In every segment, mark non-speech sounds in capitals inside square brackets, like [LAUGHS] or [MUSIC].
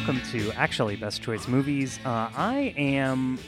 Welcome to actually Best Choice Movies. Uh, I am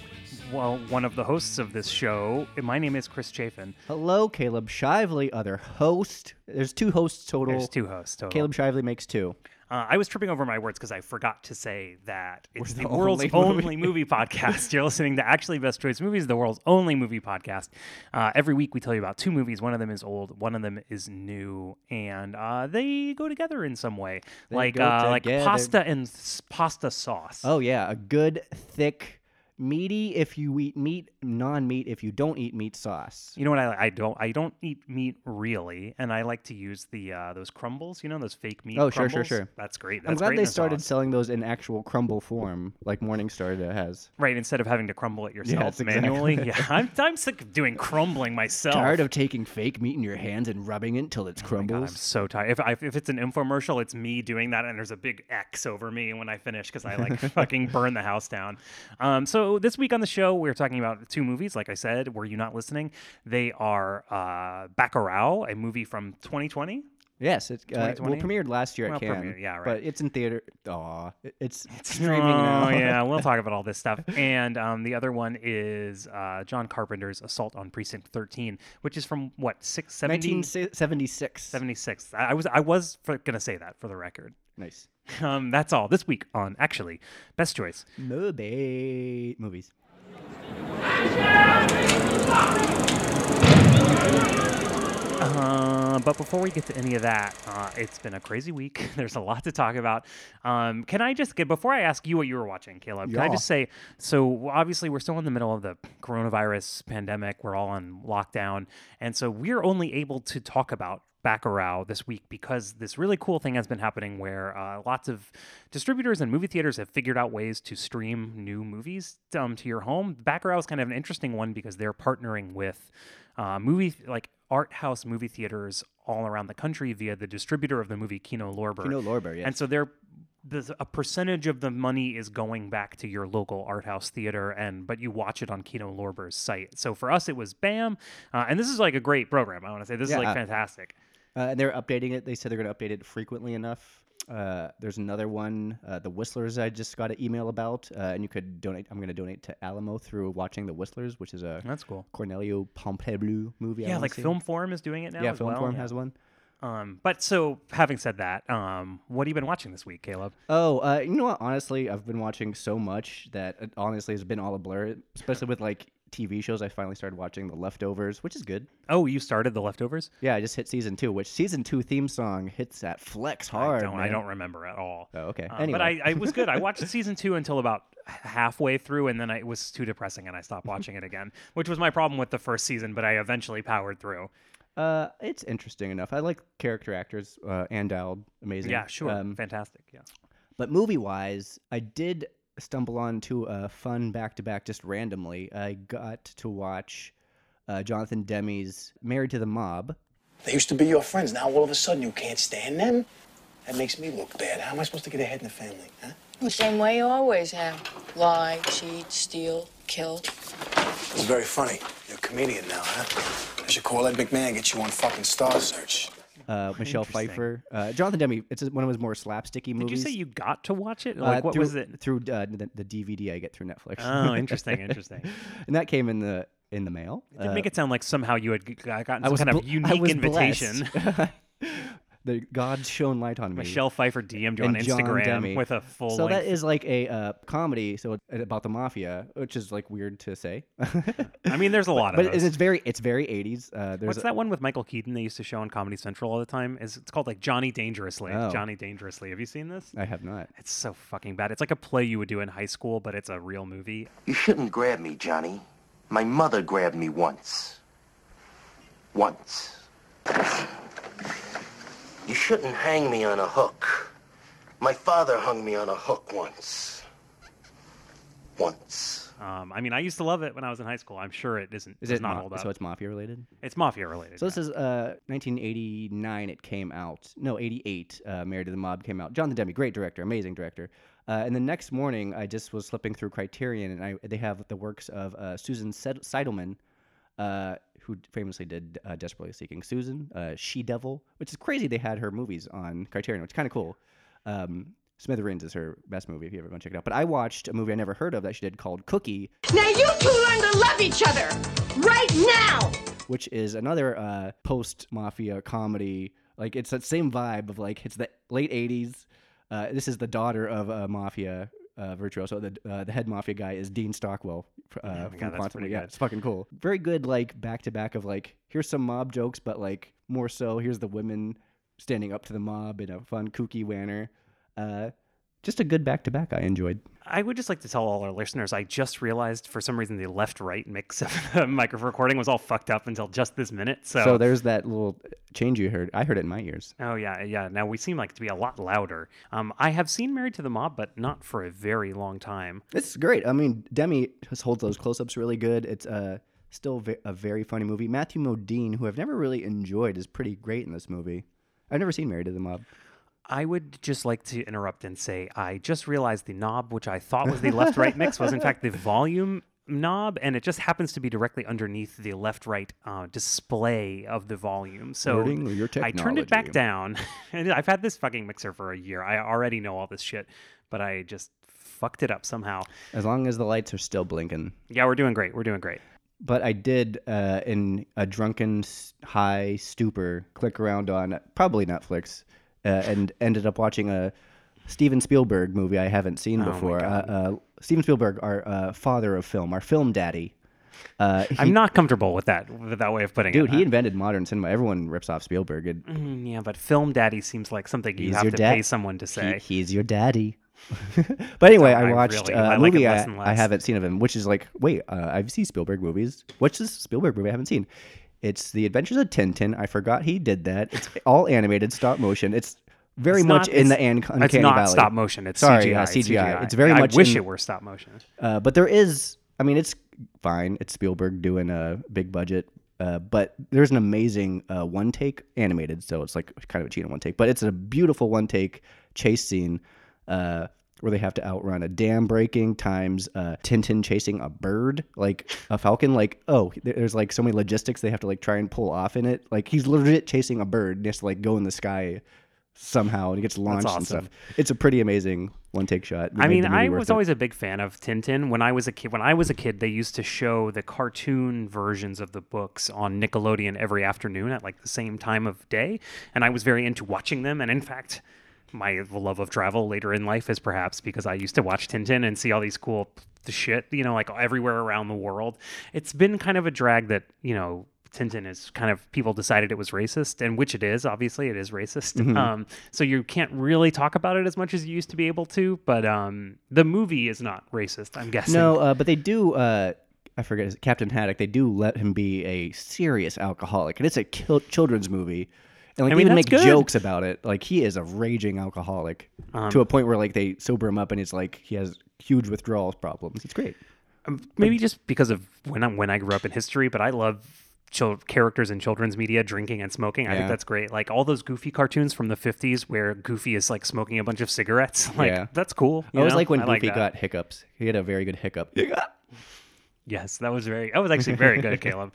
well one of the hosts of this show. My name is Chris Chafin. Hello, Caleb Shively, other host. There's two hosts total. There's two hosts total. Caleb Shively makes two. Uh, I was tripping over my words because I forgot to say that it's the, the world's only only movie podcast. You're listening to Actually Best Choice Movies, the world's only movie podcast. Uh, every week we tell you about two movies. One of them is old, one of them is new, and uh, they go together in some way, They like uh, like pasta and s- pasta sauce. Oh yeah, a good thick, meaty if you eat meat, non-meat if you don't eat meat sauce. You know what I I don't I don't eat meat really, and I like to use the uh, those crumbles. You know those fake meat. Oh, sure, sure, crumbles? sure. That's great. That's I'm glad great they started sauce. selling those in actual crumble form, like Morningstar has. right instead of having to crumble it [LAUGHS] yourself Yes, exactly. manually. yeah, I'm I'm sick of doing crumbling myself. Tired of taking fake meat in your hands and rubbing it until it Oh crumbles. God, I'm so tired. If I, if it's an infomercial, it's me doing that, and there's a big X over me when I finish because I like [LAUGHS] fucking burn the house down. Um, so this week on the show, we're talking about two movies. Like I said, were you not listening? They are uh, Bacurau, a movie from 2020. yes, it uh, well premiered last year Well, at Cannes, yeah, right. but it's in theater. Aw, it- [LAUGHS] it's, streaming oh, now. yeah, we'll [LAUGHS] talk about all this stuff. And um, the other one is uh, John Carpenter's Assault on Precinct 13, which is from what six seventy 1976. 76. I I was I was for, gonna say that for the record. Nice. [LAUGHS] Um, that's all this week on actually best choice. Movie movies. Uh, but before we get to any of that, uh, it's been a crazy week. [LAUGHS] There's a lot to talk about. Um, can I just get before I ask you what you were watching, Caleb? Can I just say so? Obviously, we're still in the middle of the coronavirus pandemic. We're all on lockdown, and so we're only able to talk about Bacurau this week because this really cool thing has been happening where uh, lots of distributors and movie theaters have figured out ways to stream new movies um, to your home. Bacurau is kind of an interesting one because they're partnering with uh, movie like art house movie theaters all around the country via the distributor of the movie Kino Lorber. Kino Lorber, yes. And so they're a percentage of the money is going back to your local art house theater and but you watch it on Kino Lorber's site. So for us it was BAM uh, and this is like a great program. I want to say this is like Yeah. fantastic. Uh, and they're updating it. They said they're going to update it frequently enough. Uh, there's another one, uh, the Whistlers. I just got an email about, uh, and you could donate. I'm going to donate to Alamo through watching the Whistlers, which is a That's cool. Corneliu Porumboiu movie. Yeah, like say. Film Forum is doing it now. Yeah, as Film well. Forum yeah. has one. Um, but so having said that, um, what have you been watching this week, Caleb? Oh, uh, you know what? Honestly, I've been watching so much that honestly, it honestly has been all a blur. Especially with like TV shows, I finally started watching The Leftovers, which is good. Oh, you started The Leftovers? Yeah, I just hit season two, which season two theme song hits that flex hard. I don't, I don't remember at all. Oh, okay. Uh, anyway, But I, I was good. I watched [LAUGHS] season two until about halfway through, and then I, it was too depressing, and I stopped watching it again, which was my problem with the first season. But I eventually powered through. Uh, it's interesting enough. I like character actors. Uh, Ann Dowd, amazing. Yeah, sure, Um, fantastic. Yeah. but movie wise, I did stumble onto a fun back to back just randomly. I got to watch uh, Jonathan Demme's Married to the Mob. They used to be your friends. Now all of a sudden you can't stand them? That makes me look bad. How am I supposed to get ahead in the family, huh? The same way you always have. Lie, cheat, steal, kill. It's very funny. You're a comedian now, huh? I should call Ed McMahon, and get you on fucking Star Search. Uh, [LAUGHS] Michelle Interesting. Pfeiffer, uh, Jonathan Demme. It's one of his more slapsticky movies. Did movies. you say you got to watch it? Uh, Like, what through, was it? through uh, the, the DVD I get through Netflix? Oh, [LAUGHS] interesting, interesting. and that came in the in the mail. Did Uh, make it sound like somehow you had g- gotten I some was kind of bl- I unique was invitation. blessed. [LAUGHS] the God shone light on me. Michelle Pfeiffer DM'd you on John Instagram Demme. with a full. So that length- is like a uh, comedy, so it- about the mafia, which is like weird to say. I mean, there's a [LAUGHS] lot but of those. it's very it's very 80s. Uh, there's What's a- that one with Michael Keaton they used to show on Comedy Central all the time? Is it's called like Johnny Dangerously? Oh. Johnny Dangerously. Have you seen this? I have not. It's so fucking bad. It's like a play you would do in high school, but it's a real movie. You shouldn't grab me, Johnny. My mother grabbed me once. Once. You shouldn't hang me on a hook. My father hung me on a hook once. Once. Um, I mean, I used to love it when I was in high school. I'm sure it isn't. Is does it not ma- hold up? so it's mafia related? it's mafia related. So this yeah. is uh 1989. It came out. No, 88. Uh, Married to the Mob came out. Jonathan Demme, great director, amazing director. Uh, and the next morning, I just was flipping through Criterion, and I they have the works of uh, Susan Sed- Seidelman, uh, who famously did uh, Desperately Seeking Susan, uh, She Devil, which is crazy. They had her movies on Criterion, which is kind of cool. Um, Smithereens is her best movie if you ever want to check it out. But I watched a movie I never heard of that she did called Cookie, Now you two learn to love each other right now. which is another uh, post mafia comedy. Like it's that same vibe of like it's the late '80s. Uh, this is the daughter of a mafia uh, virtuoso. The uh, the head mafia guy is Dean Stockwell uh, my from God, Quantum. Yeah, good. it's fucking cool. Very good. Like back to back of like here's some mob jokes, but like more so here's the women standing up to the mob in a fun kooky manner. Uh, just a good back to back. I enjoyed. I would just like to tell all our listeners I just realized for some reason the left right mix [LAUGHS] of the microphone recording was all fucked up until just this minute. So, So there's that little change you heard. I heard it in my ears. oh yeah, yeah. Now we seem like to be a lot louder. Um, I have seen Married to the Mob, but not for a very long time. It's great. I mean, Demme just holds those close-ups really good. It's uh, still a very funny movie. Matthew Modine, who I've never really enjoyed, is pretty great in this movie. I've never seen Married to the Mob. I would just like to interrupt and say I just realized the knob, which I thought was the left right mix, was in [LAUGHS] fact the volume knob, and it just happens to be directly underneath the left right uh, display of the volume. So I turned it back down, [LAUGHS] and I've had this fucking mixer for a year. I already know all this shit, but I just fucked it up somehow. As long as the lights are still blinking. Yeah, we're doing great. We're doing great. But I did, uh, in a drunken high stupor, click around on probably Netflix, uh, and ended up watching a Steven Spielberg movie I haven't seen Oh before. Uh, uh, Steven Spielberg, our uh, father of film, our film daddy. Uh, he- I'm not comfortable with that with that way of putting Dude, it. Dude, he invented modern cinema. Everyone rips off Spielberg. It, Mm, yeah, but film daddy seems like something you have to dad- pay someone to say. He, he's your daddy. [LAUGHS] but anyway, I I watched really- uh, I a like it movie less I, I haven't seen of him, which is like, wait, uh, I've seen Spielberg movies. What's this Spielberg movie I haven't seen? It's The Adventures of Tintin. I forgot he did that. It's all animated, stop motion. It's very It's much not- in the an- uncanny It's not valley. stop motion. It's Sorry, CGI. uh, It's CGI. It's very I much wish in- it were stop motion. Uh, but there is, I mean, it's fine. It's Spielberg doing a big budget. Uh, but there's an amazing uh, one take animated, so it's like kind of a cheat on one take. But it's a beautiful one take chase scene uh, where they have to outrun a dam breaking times uh, Tintin chasing a bird, like a falcon. Like, oh, there's like so many logistics they have to like try and pull off in it. Like he's legit chasing a bird, and has to like go in the sky somehow, and he gets launched and stuff. It's a pretty amazing one take shot. I mean, I was it. always a big fan of Tintin. When I was a kid, when I was a kid, they used to show the cartoon versions of the books on Nickelodeon every afternoon at like the same time of day, and I was very into watching them. And in fact, my love of travel later in life is perhaps because I used to watch Tintin and see all these cool shit, you know, like everywhere around the world. It's been kind of a drag that you know. Tintin is kind of people decided it was racist, and which it is. Obviously, it is racist. Mm-hmm. Um, so you can't really talk about it as much as you used to be able to. But um, the movie is not racist. I'm guessing. No, uh, but they do. Uh, I forget Captain Haddock. They do let him be a serious alcoholic, and it's a kil- children's movie. And like I they mean, even make good. jokes about it. Like he is a raging alcoholic to a point where like they sober him up, and it's like he has huge withdrawal problems. It's great. Um, maybe just because of when I when I grew up in history, but I love chil- characters in children's media drinking and smoking. I Yeah. think that's great. Like all those Goofy cartoons from the '50s, where Goofy is like smoking a bunch of cigarettes. [LAUGHS] Like Yeah. that's cool. I was know? like when I Goofy that. got hiccups. He had a very good hiccup. [LAUGHS] Yes, that was very. That was actually very good, [LAUGHS] Caleb.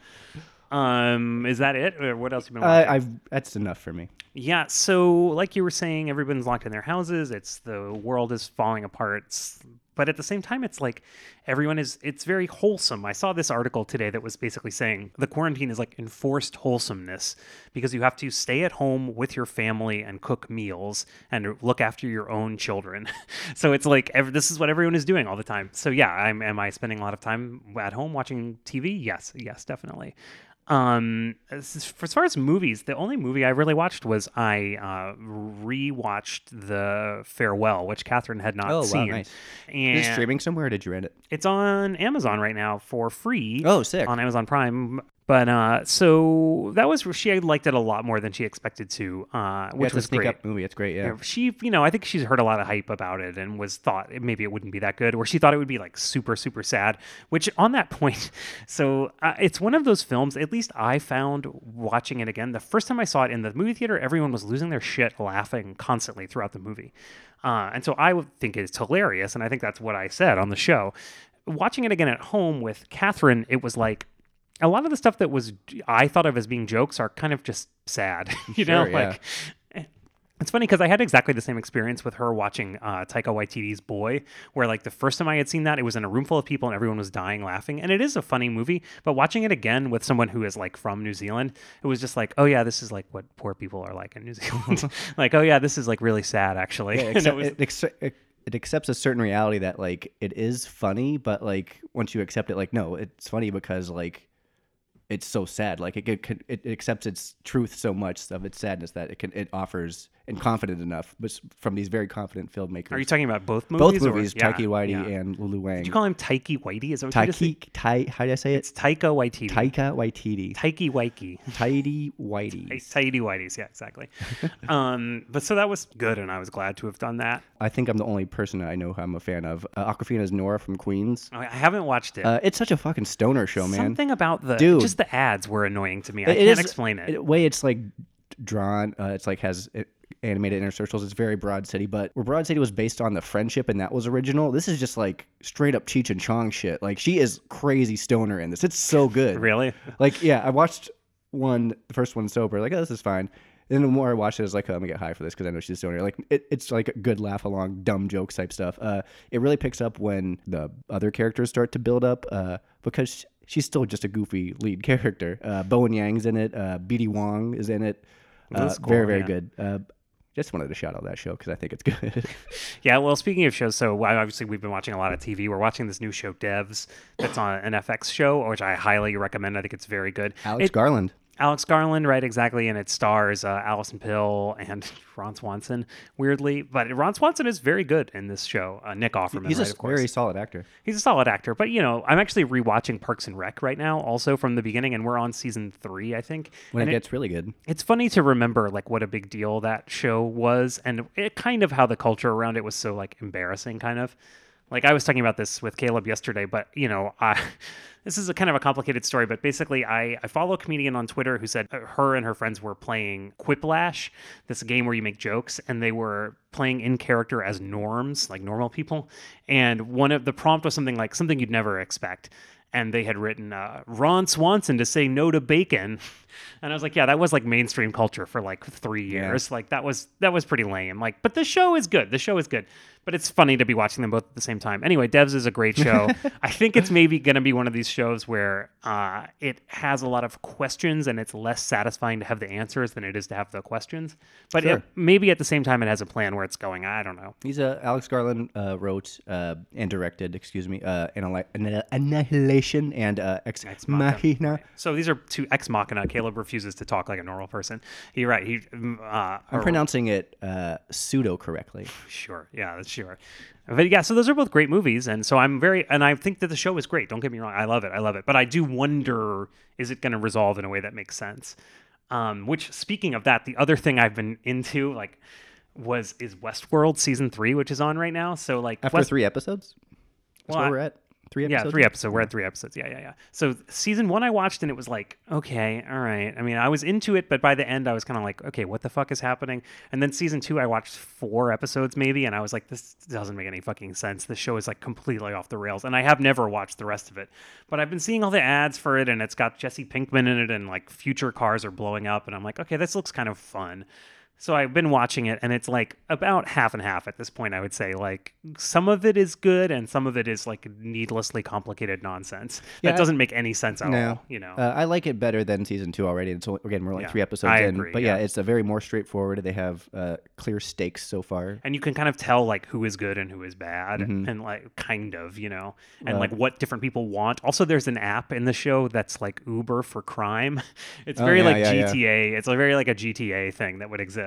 Um, is that it, or what else have you been watching? Uh, I've that's enough for me. Yeah, so like you were saying, everyone's locked in their houses. It's the world is falling apart. It's- but at the same time, it's like everyone is. It's very wholesome. I saw this article today that was basically saying the quarantine is like enforced wholesomeness because you have to stay at home with your family and cook meals and look after your own children. [LAUGHS] so it's like ev- this is what everyone is doing all the time. So yeah, I'm, am I spending a lot of time at home watching TV? Yes, yes, definitely. Um, as, as far as movies, the only movie I really watched was I uh, rewatched The Farewell, which Catherine had not Oh, wow, seen. nice. And Is it streaming somewhere? Or did you rent it? it's on Amazon right now for free. Oh, sick. On Amazon Prime. But uh, so that was she liked it a lot more than she expected to, uh, which yeah, was a sneak great. up movie. It's great. Yeah. Yeah, she, you know, I think she's heard a lot of hype about it and was thought maybe it wouldn't be that good, or she thought it would be like super, super sad. Which on that [LAUGHS] point, so uh, it's one of those films. At least I found watching it again. The first time I saw it in the movie theater, everyone was losing their shit, laughing constantly throughout the movie, uh, and so I would think it's hilarious, and I think that's what I said on the show. Watching it again at home with Catherine, it was like a lot of the stuff that was I thought of as being jokes are kind of just sad, [LAUGHS] you know, yeah. like It's funny because I had exactly the same experience with her watching uh, Taika Waititi's Boy, where like the first time I had seen that, it was in a room full of people and everyone was dying laughing. And it is a funny movie, but watching it again with someone who is like from New Zealand, it was just like, oh yeah, this is like what poor people are like in New [LAUGHS] Zealand. [LAUGHS] like, oh yeah, this is like really sad actually. Yeah, And it was- it, it, it accepts a certain reality that like it is funny, but like once you accept it, like no, it's funny because like it's so sad. Like it it, it, accepts its truth so much of its sadness that it can it offers and confident enough, but from these very confident filmmakers. are you talking about both movies? both or- movies? yeah, Taiki Waititi yeah. and Lulu Wang. Did you call him Taiki Waititi? Is that what you just Taiki said? Tai? How do I say it? It's? Taika Waititi. Taika Waititi. Taiki Waiki. Tidy Whitey. Tidy Whiteys, yeah, exactly. [LAUGHS] um, but so that was good, and I was glad to have done that. I think I'm the only person I know who I'm a fan of. Uh, Awkwafina's Nora from Queens. I I haven't watched it. Uh, it's such a fucking stoner show, man. Something about the Dude. just the ads were annoying to me. I It can't is- explain it. The way it's like drawn, uh, it's like has it, animated circles. It's very Broad City, but where Broad City was based on the friendship and that was original, this is just like straight up Cheech and Chong shit. Like she is crazy stoner in this. It's so good. Really? Like yeah, I watched one, the first one sober. Like oh, this is fine. And the more I watched it, I was like, oh, I'm gonna get high for this because I know she's a stoner. Like it, it's like a good laugh along, dumb jokes type stuff. Uh, it really picks up when the other characters start to build up uh, because she's still just a goofy lead character. Uh, Bowen Yang's in it. Uh, BD Wong is in it. Uh, That's cool, very very good. Uh, just wanted to shout out that show because I think it's good. [LAUGHS] Yeah. Well, speaking of shows, so obviously we've been watching a lot of TV. We're watching this new show, Devs, that's on an FX show, which I highly recommend. I think it's very good. Alex It- Garland. Alex Garland, right? Exactly, and it stars uh, Allison Pill and [LAUGHS] Ron Swanson. Weirdly, but Ron Swanson is very good in this show. Uh, Nick Offerman, He's right? a of course. very solid actor. He's a solid actor, but you know, I'm actually rewatching Parks and Rec right now, also from the beginning, and we're on season three, I think. When And it gets really good. it's funny to remember like what a big deal that show was, and it kind of how the culture around it was so like embarrassing, kind of. Like I was talking about this with Caleb yesterday, but you know, I [LAUGHS] this is a kind of a complicated story, but basically, I I follow a comedian on Twitter who said uh, her and her friends were playing Quiplash, this game where you make jokes, and they were playing in character as norms, like normal people, and one of the prompt was something like something you'd never expect. And they had written uh, Ron Swanson to say no to bacon, [LAUGHS] and I was like, yeah, that was like mainstream culture for like three years. Like that was that was pretty lame. Like, but the show is good. The show is good, but it's funny to be watching them both at the same time. Anyway, Devs is a great [LAUGHS] show. I think it's maybe going to be one of these shows where uh, it has a lot of questions and it's less satisfying to have the answers than it is to have the questions. But it, maybe at the same time, it has a plan where it's going. I don't know. He's uh, Alex Garland uh, wrote uh, and directed, excuse me, uh, Annihilation and uh, Ex, Machina. So these are two ex machina. Caleb refuses to talk like a normal person. You're right. He, mm, uh, I'm pronouncing it uh, pseudo correctly. Sure. Yeah, that's sure. But yeah, so those are both great movies. And so I'm very, and I think that the show is great. Don't get me wrong. I love it. I love it. But I do wonder is it going to resolve in a way that makes sense? Um, which, speaking of that, the other thing I've been into, like, was is Westworld season three, which is on right now. So, like, After West- three episodes? That's Well, where we're at? Three yeah, episodes? three episodes. We're at three episodes. Yeah, yeah, yeah. So season one, I watched and it was like, okay, all right. I mean, I was into it, but by the end, I was kind of like, okay, what the fuck is happening? And then season two, I watched four episodes maybe, and I was like, this doesn't make any fucking sense. This show is like completely off the rails, and I have never watched the rest of it. But I've been seeing all the ads for it, and it's got Jesse Pinkman in it, and like future cars are blowing up, and I'm like, okay, this looks kind of fun. So I've been watching it, and it's like about half and half at this point. I would say like some of it is good, and some of it is like needlessly complicated nonsense Yeah, that doesn't make any sense at No, all. You know, uh, I like it better than season two already. It's only, again we're like Yeah, three episodes I in, agree, but yeah. yeah. it's a very more straightforward. They have uh, clear stakes so far. and you can kind of tell like who is good and who is bad, Mm-hmm. and like kind of you know, and like what different people want. Also, there's an app in the show that's like Uber for crime. [LAUGHS] It's Oh, very yeah, like. GTA. It's a very like a GTA thing that would exist.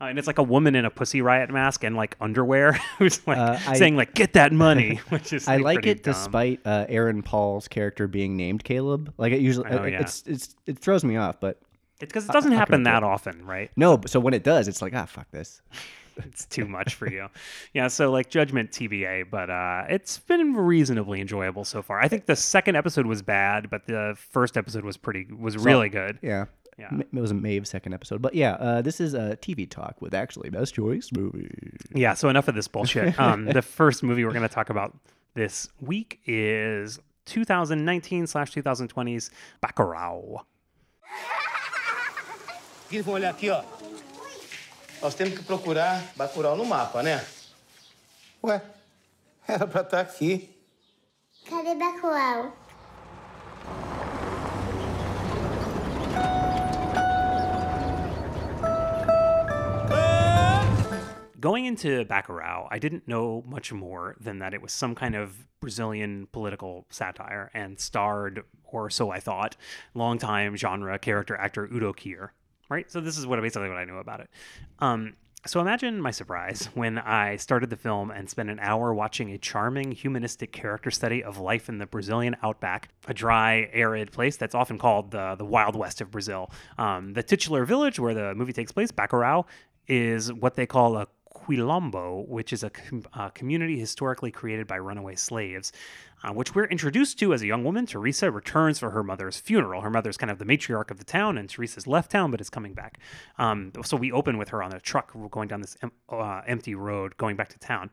Uh, and it's like a woman in a Pussy Riot mask and like underwear [LAUGHS] who's like Uh, I- saying like "Get that money," [LAUGHS] [LAUGHS] which is I like, like it dumb. despite uh, Aaron Paul's character being named Caleb. Like it usually, Oh, it- yeah. it's it's it throws me off. But It's because it doesn't I'll happen that often, right? no, but- so when it does, it's like ah fuck this. It's too much for you. Yeah, so like Judgment TBA, but uh, it's been reasonably enjoyable so far. I think the second episode was bad, but the first episode was pretty was really good. Yeah. Yeah. M- It was a Maeve second episode, but yeah, uh, this is a TV talk with actually best choice movie. Yeah, so enough of this bullshit. [LAUGHS] Um, the first movie we're going to talk about this week is 2019 slash 2020's Bacurau. Qu'ils vont la pire. Nós temos que procurar Bacurau no mapa, né? Ué, era pra estar aqui. Cadê Bacurau? Going into Bacurau, I didn't know much more than that it was some kind of Brazilian political satire and starred, or so I thought, longtime genre character actor Udo Kier. Right? So this is what basically what I knew about it. Um, so imagine my surprise when I started the film and spent an hour watching a charming humanistic character study of life in the Brazilian outback, a dry, arid place that's often called the, the Wild West of Brazil. Um, the titular village where the movie takes place, Bacurau, is what they call a Quilombo, which is a com- uh, community historically created by runaway slaves, uh, which we're introduced to as a young woman. Teresa returns for her mother's funeral. Her mother's kind of the matriarch of the town, and Teresa's left town, but is coming back. Um, so we open with her on a truck going down this em- uh, empty road going back to town.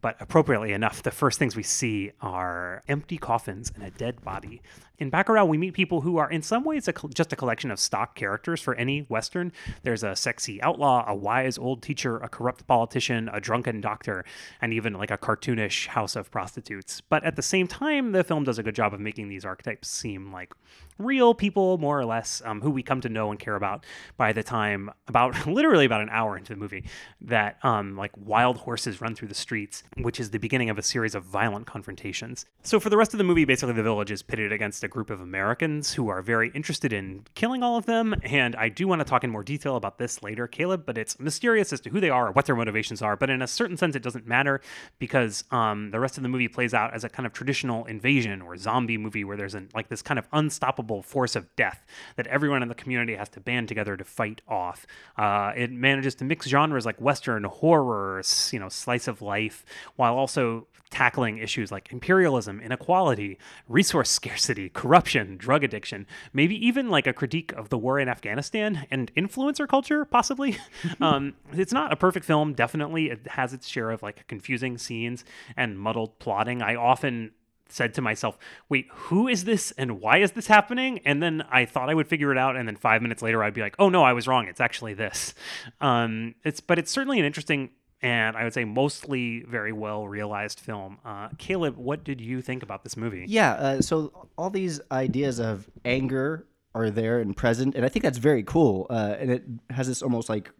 But appropriately enough, the first things we see are empty coffins and a dead body. In Bacurau, we meet people who are, in some ways, a just a collection of stock characters for any Western. There's a sexy outlaw, a wise old teacher, a corrupt politician, a drunken doctor, and even like a cartoonish house of prostitutes. But at the same time, the film does a good job of making these archetypes seem like real people, more or less, um, who we come to know and care about by the time, about [LAUGHS] literally about an hour into the movie, that um, like wild horses run through the streets, which is the beginning of a series of violent confrontations. So for the rest of the movie, basically the village is pitted against a group of Americans who are very interested in killing all of them. And I do want to talk in more detail about this later, Caleb, but it's mysterious as to who they are or what their motivations are. But in a certain sense, it doesn't matter because um, the rest of the movie plays out as a kind of traditional invasion or zombie movie where there's an, like this kind of unstoppable force of death that everyone in the community has to band together to fight off. Uh, it manages to mix genres like Western horror, you know, slice of life, while also tackling issues like imperialism, inequality, resource [LAUGHS] scarcity, corruption, drug addiction, maybe even like a critique of the war in Afghanistan and influencer culture, possibly. [LAUGHS] um, it's not a perfect film, definitely. It has its share of like confusing scenes and muddled plotting. I often said to myself, wait, who is this and why is this happening? And then I thought I would figure it out. And then five minutes later, I'd be like, oh no, I was wrong. It's actually this. Um, it's, but it's certainly an interesting and I would say mostly very well realized film. Uh, Caleb, what did you think about this movie? Yeah, uh, so all these ideas of anger are there and present, and I think that's very cool. Uh, and it has this almost like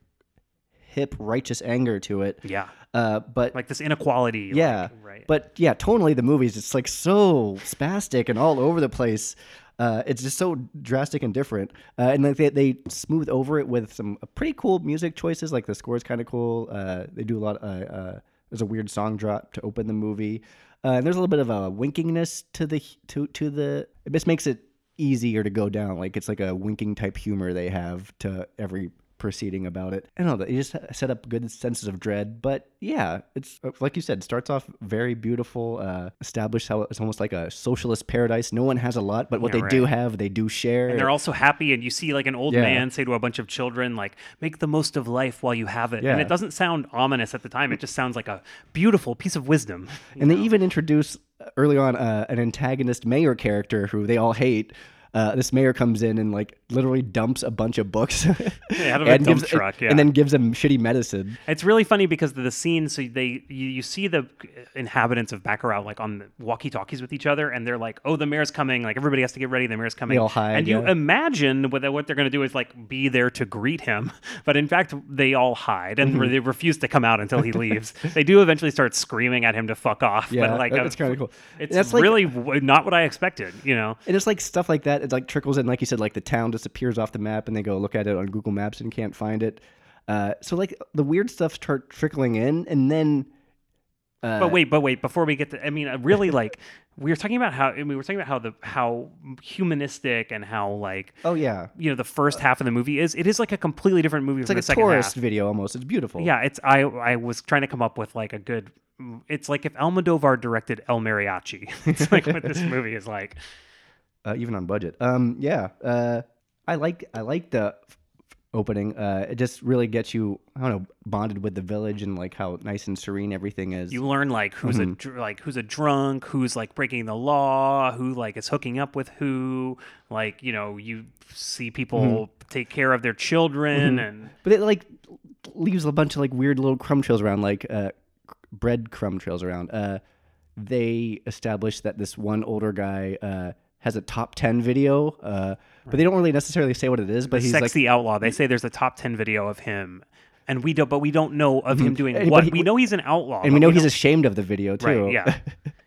hip, righteous anger to it. Yeah. Uh, but Like this inequality. like, yeah, right. But yeah, tonally the movie's it's like so spastic and all over the place. Uh, it's just so drastic and different, uh, and like they, they smooth over it with some pretty cool music choices. Like the score is kind of cool. Uh, they do a lot. Uh, uh, there's a weird song drop to open the movie, uh, and there's a little bit of a winkingness to the to to the. It just makes it easier to go down. Like it's like a winking type humor they have to every proceeding about it. I don't know. They just set up good senses of dread. But yeah, it's uh, like you said, starts off very beautiful. Uh, established how it's almost like a socialist paradise. No one has a lot, but what Yeah, they do have, they do share. and they're also happy, and you see like an old Yeah. man say to a bunch of children, like, "Make the most of life while you have it." And it doesn't sound ominous at the time; it just sounds like a beautiful piece of wisdom. and they even introduce uh, early on uh, an antagonist mayor character who they all hate. Uh, this mayor comes in and like literally dumps a bunch of books out of [LAUGHS] a and dump gives, truck, yeah. and then gives them shitty medicine. It's really funny because of the scene, so they you, you see the inhabitants of Bacurau like on walkie-talkies with each other, and they're like, "Oh, the mayor's coming! Like everybody has to get ready. The mayor's coming." They all hide, and you imagine what what they're going to do is like be there to greet him, [LAUGHS] but in fact they all hide and Mm-hmm. they refuse to come out until he leaves. [LAUGHS] they do eventually start screaming at him to fuck off. Yeah, but like that- uh, that's kinda cool. It's That's really w- not what I expected. You know. And it's like stuff like that. It like trickles in, like you said, like the town disappears off the map, and they go look at it on Google Maps and can't find it. Uh, so like the weird stuff start trickling in, and then uh, but wait, but wait, before we get to, I mean, uh, really, like [LAUGHS] we were talking about how I mean, we were talking about how the how humanistic and how like oh yeah, you know the first half of the movie is. It is like a completely different movie it's from like the a second tourist half. video almost. It's beautiful. Yeah, it's I I was trying to come up with like a good. It's like if Almodovar directed El Mariachi. [LAUGHS] It's like what this [LAUGHS] movie is like. Uh, even on budget. Um, yeah, uh, I like I like the f- opening. Uh, it just really gets you, I don't know, bonded with the village and like how nice and serene everything is. You learn like who's Mm-hmm. a dr- like who's a drunk, who's like breaking the law, who like is hooking up with who. Like you know, you see people Mm-hmm. take care of their children and. but it like leaves a bunch of like weird little crumb trails around, like uh, bread crumb trails around. Uh, they establish that this one older guy uh, has a top ten video, uh, but they don't really necessarily say what it is. But he's like Sexy outlaw. They say there's a top ten video of him, and we don't. But we don't know of him doing And- what. he- we know he's an outlaw, and we know he's don't- ashamed of the video too. Right. Yeah. [LAUGHS]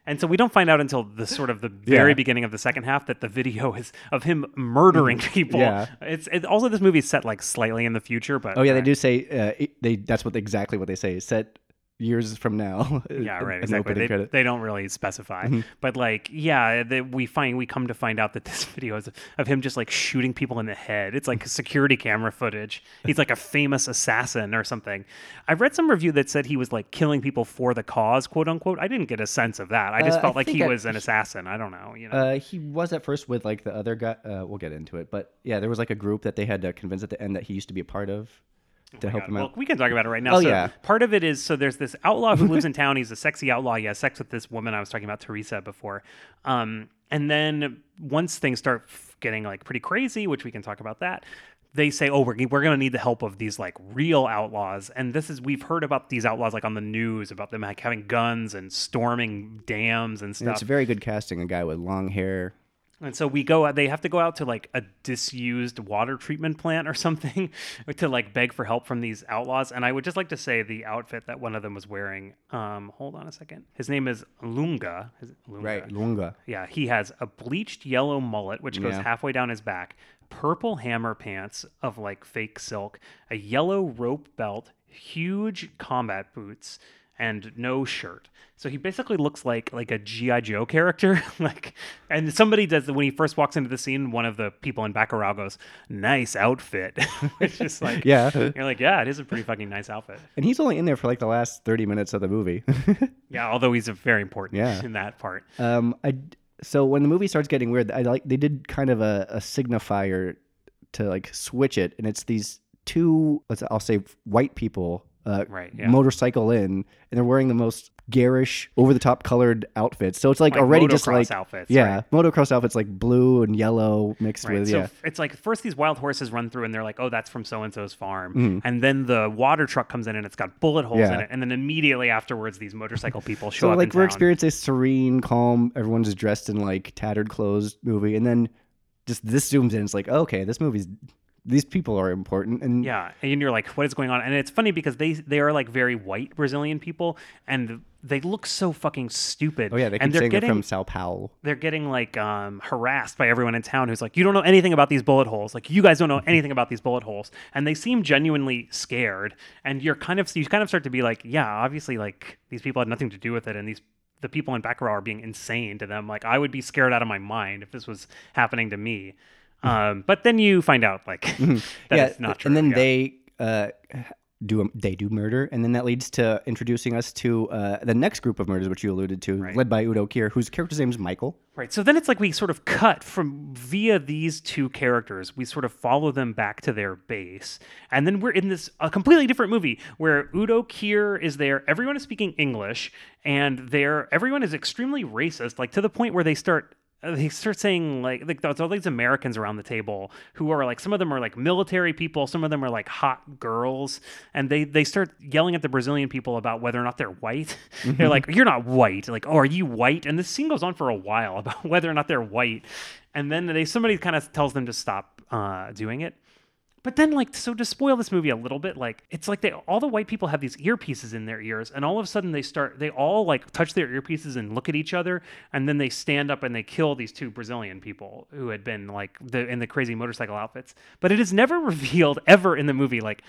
And so we don't find out until the sort of the very Yeah. beginning of the second half that the video is of him murdering people. Yeah. It's it, also this movie is set like slightly in the future, but Oh yeah, they uh, do say uh, it- they. That's what exactly what they say. Is set years from now. [LAUGHS] Yeah, right. Exactly. They, they don't really specify, Mm-hmm. but like, yeah, they, we find we come to find out that [LAUGHS] this video is of him just like shooting people in the head. It's like security camera footage. He's like a famous assassin or something. I've read some review that said he was like killing people for the cause, quote unquote. I didn't get a sense of that. I just Uh, I felt like he I- was an assassin. I don't know. You know. Uh, he was at first with like the other guy. Uh, we'll get into it, but yeah, there was like a group that they had to convince at the end that he used to be a part of to help God. him Well, out. we can talk about it right now. Oh, so yeah. Part of it is so there's this outlaw who lives in [LAUGHS] town. He's a sexy outlaw. He has sex with this woman I was talking about, Teresa, before. Um, and then once things start getting like pretty crazy, which we can talk about that, they say, "Oh, we're we're gonna need the help of these like real outlaws." And this is we've heard about these outlaws like on the news about them like having guns and storming dams and And stuff. it's very good casting. A guy with long hair. And so we go. They have to go out to like a disused water treatment plant or [LAUGHS] something to like beg for help from these outlaws. And I would just like to say the outfit that one of them was wearing. Um, hold on a second. His name is Lunga. Is Lunga? Right, Lunga. Yeah, he has a bleached yellow mullet, which goes Yeah. halfway down his back, purple hammer pants of like fake silk, a yellow rope belt, huge combat boots, and no shirt. So he basically looks like like a GI Joe character. [LAUGHS] like, and somebody does when he first walks into the scene. One of the people in Bacurau goes, "Nice outfit." [LAUGHS] it's just [LAUGHS] like, Yeah. you're like, yeah, it is a pretty fucking nice outfit. And he's only in there for like the last thirty minutes of the movie. Yeah, although he's a very important Yeah. in that part. um, I so when the movie starts getting weird, I like they did kind of a, a signifier to like switch it, and it's these two, let's I'll say white people, uh, Right, yeah. motorcycle in, and they're wearing the most garish, over the top colored outfits. So it's like, Like already just like outfits, yeah, right. motocross outfits like blue and yellow mixed Right. with so yeah. it's like first these wild horses run through and they're like, oh, that's from so and so's farm. Mhm. And then the water truck comes in and it's got bullet holes in it. And then immediately afterwards, these motorcycle people show So up like we're town. experiencing a serene, calm, everyone's dressed in like tattered clothes movie, and then just this zooms in. It's like okay, this movie's these people are important, and Yeah, and you're like, what is going on? And it's funny because they they are like very white Brazilian people, and they look so fucking stupid. oh yeah, they and they're getting from Sao Paulo. they're getting like um, harassed by everyone in town who's like, you don't know anything about these bullet holes. Like, you guys don't know anything about these bullet holes. And they seem genuinely scared. And you're kind of, you kind of start to be like, yeah, obviously, like, these people had nothing to do with it. And these, the people in Bacurau are being insane to them. Like, I would be scared out of my mind if this was happening to me. [LAUGHS] Um, but then you find out, like, [LAUGHS] Mm-hmm. yeah, not true. and then yeah. they uh, do a, they do murder, and then that leads to introducing us to uh, the next group of murders, which you alluded to, Right. led by Udo Kier, whose character's name is Michael. Right. So then it's like we sort of cut from via these two characters, we sort of follow them back to their base. And then we're in this a completely different movie where Udo Kier is there, everyone is speaking English, and there everyone is extremely racist, like to the point where they start uh, they start saying like like there's all these Americans around the table who are like some of them are like military people, some of them are like hot girls, and they they start yelling at the Brazilian people about whether or not they're white. [LAUGHS] they're like, "You're not white." Like, "Oh, are you white?" And this scene goes on for a while [LAUGHS] about whether or not they're white, and then they somebody kind of tells them to stop uh, doing it. But then, like, so to spoil this movie a little bit, like, it's like they all the white people have these earpieces in their ears, and all of a sudden they start, they all like touch their earpieces and look at each other, and then they stand up and they kill these two Brazilian people who had been like the in the crazy motorcycle outfits. But it is never [LAUGHS] revealed ever in the movie, like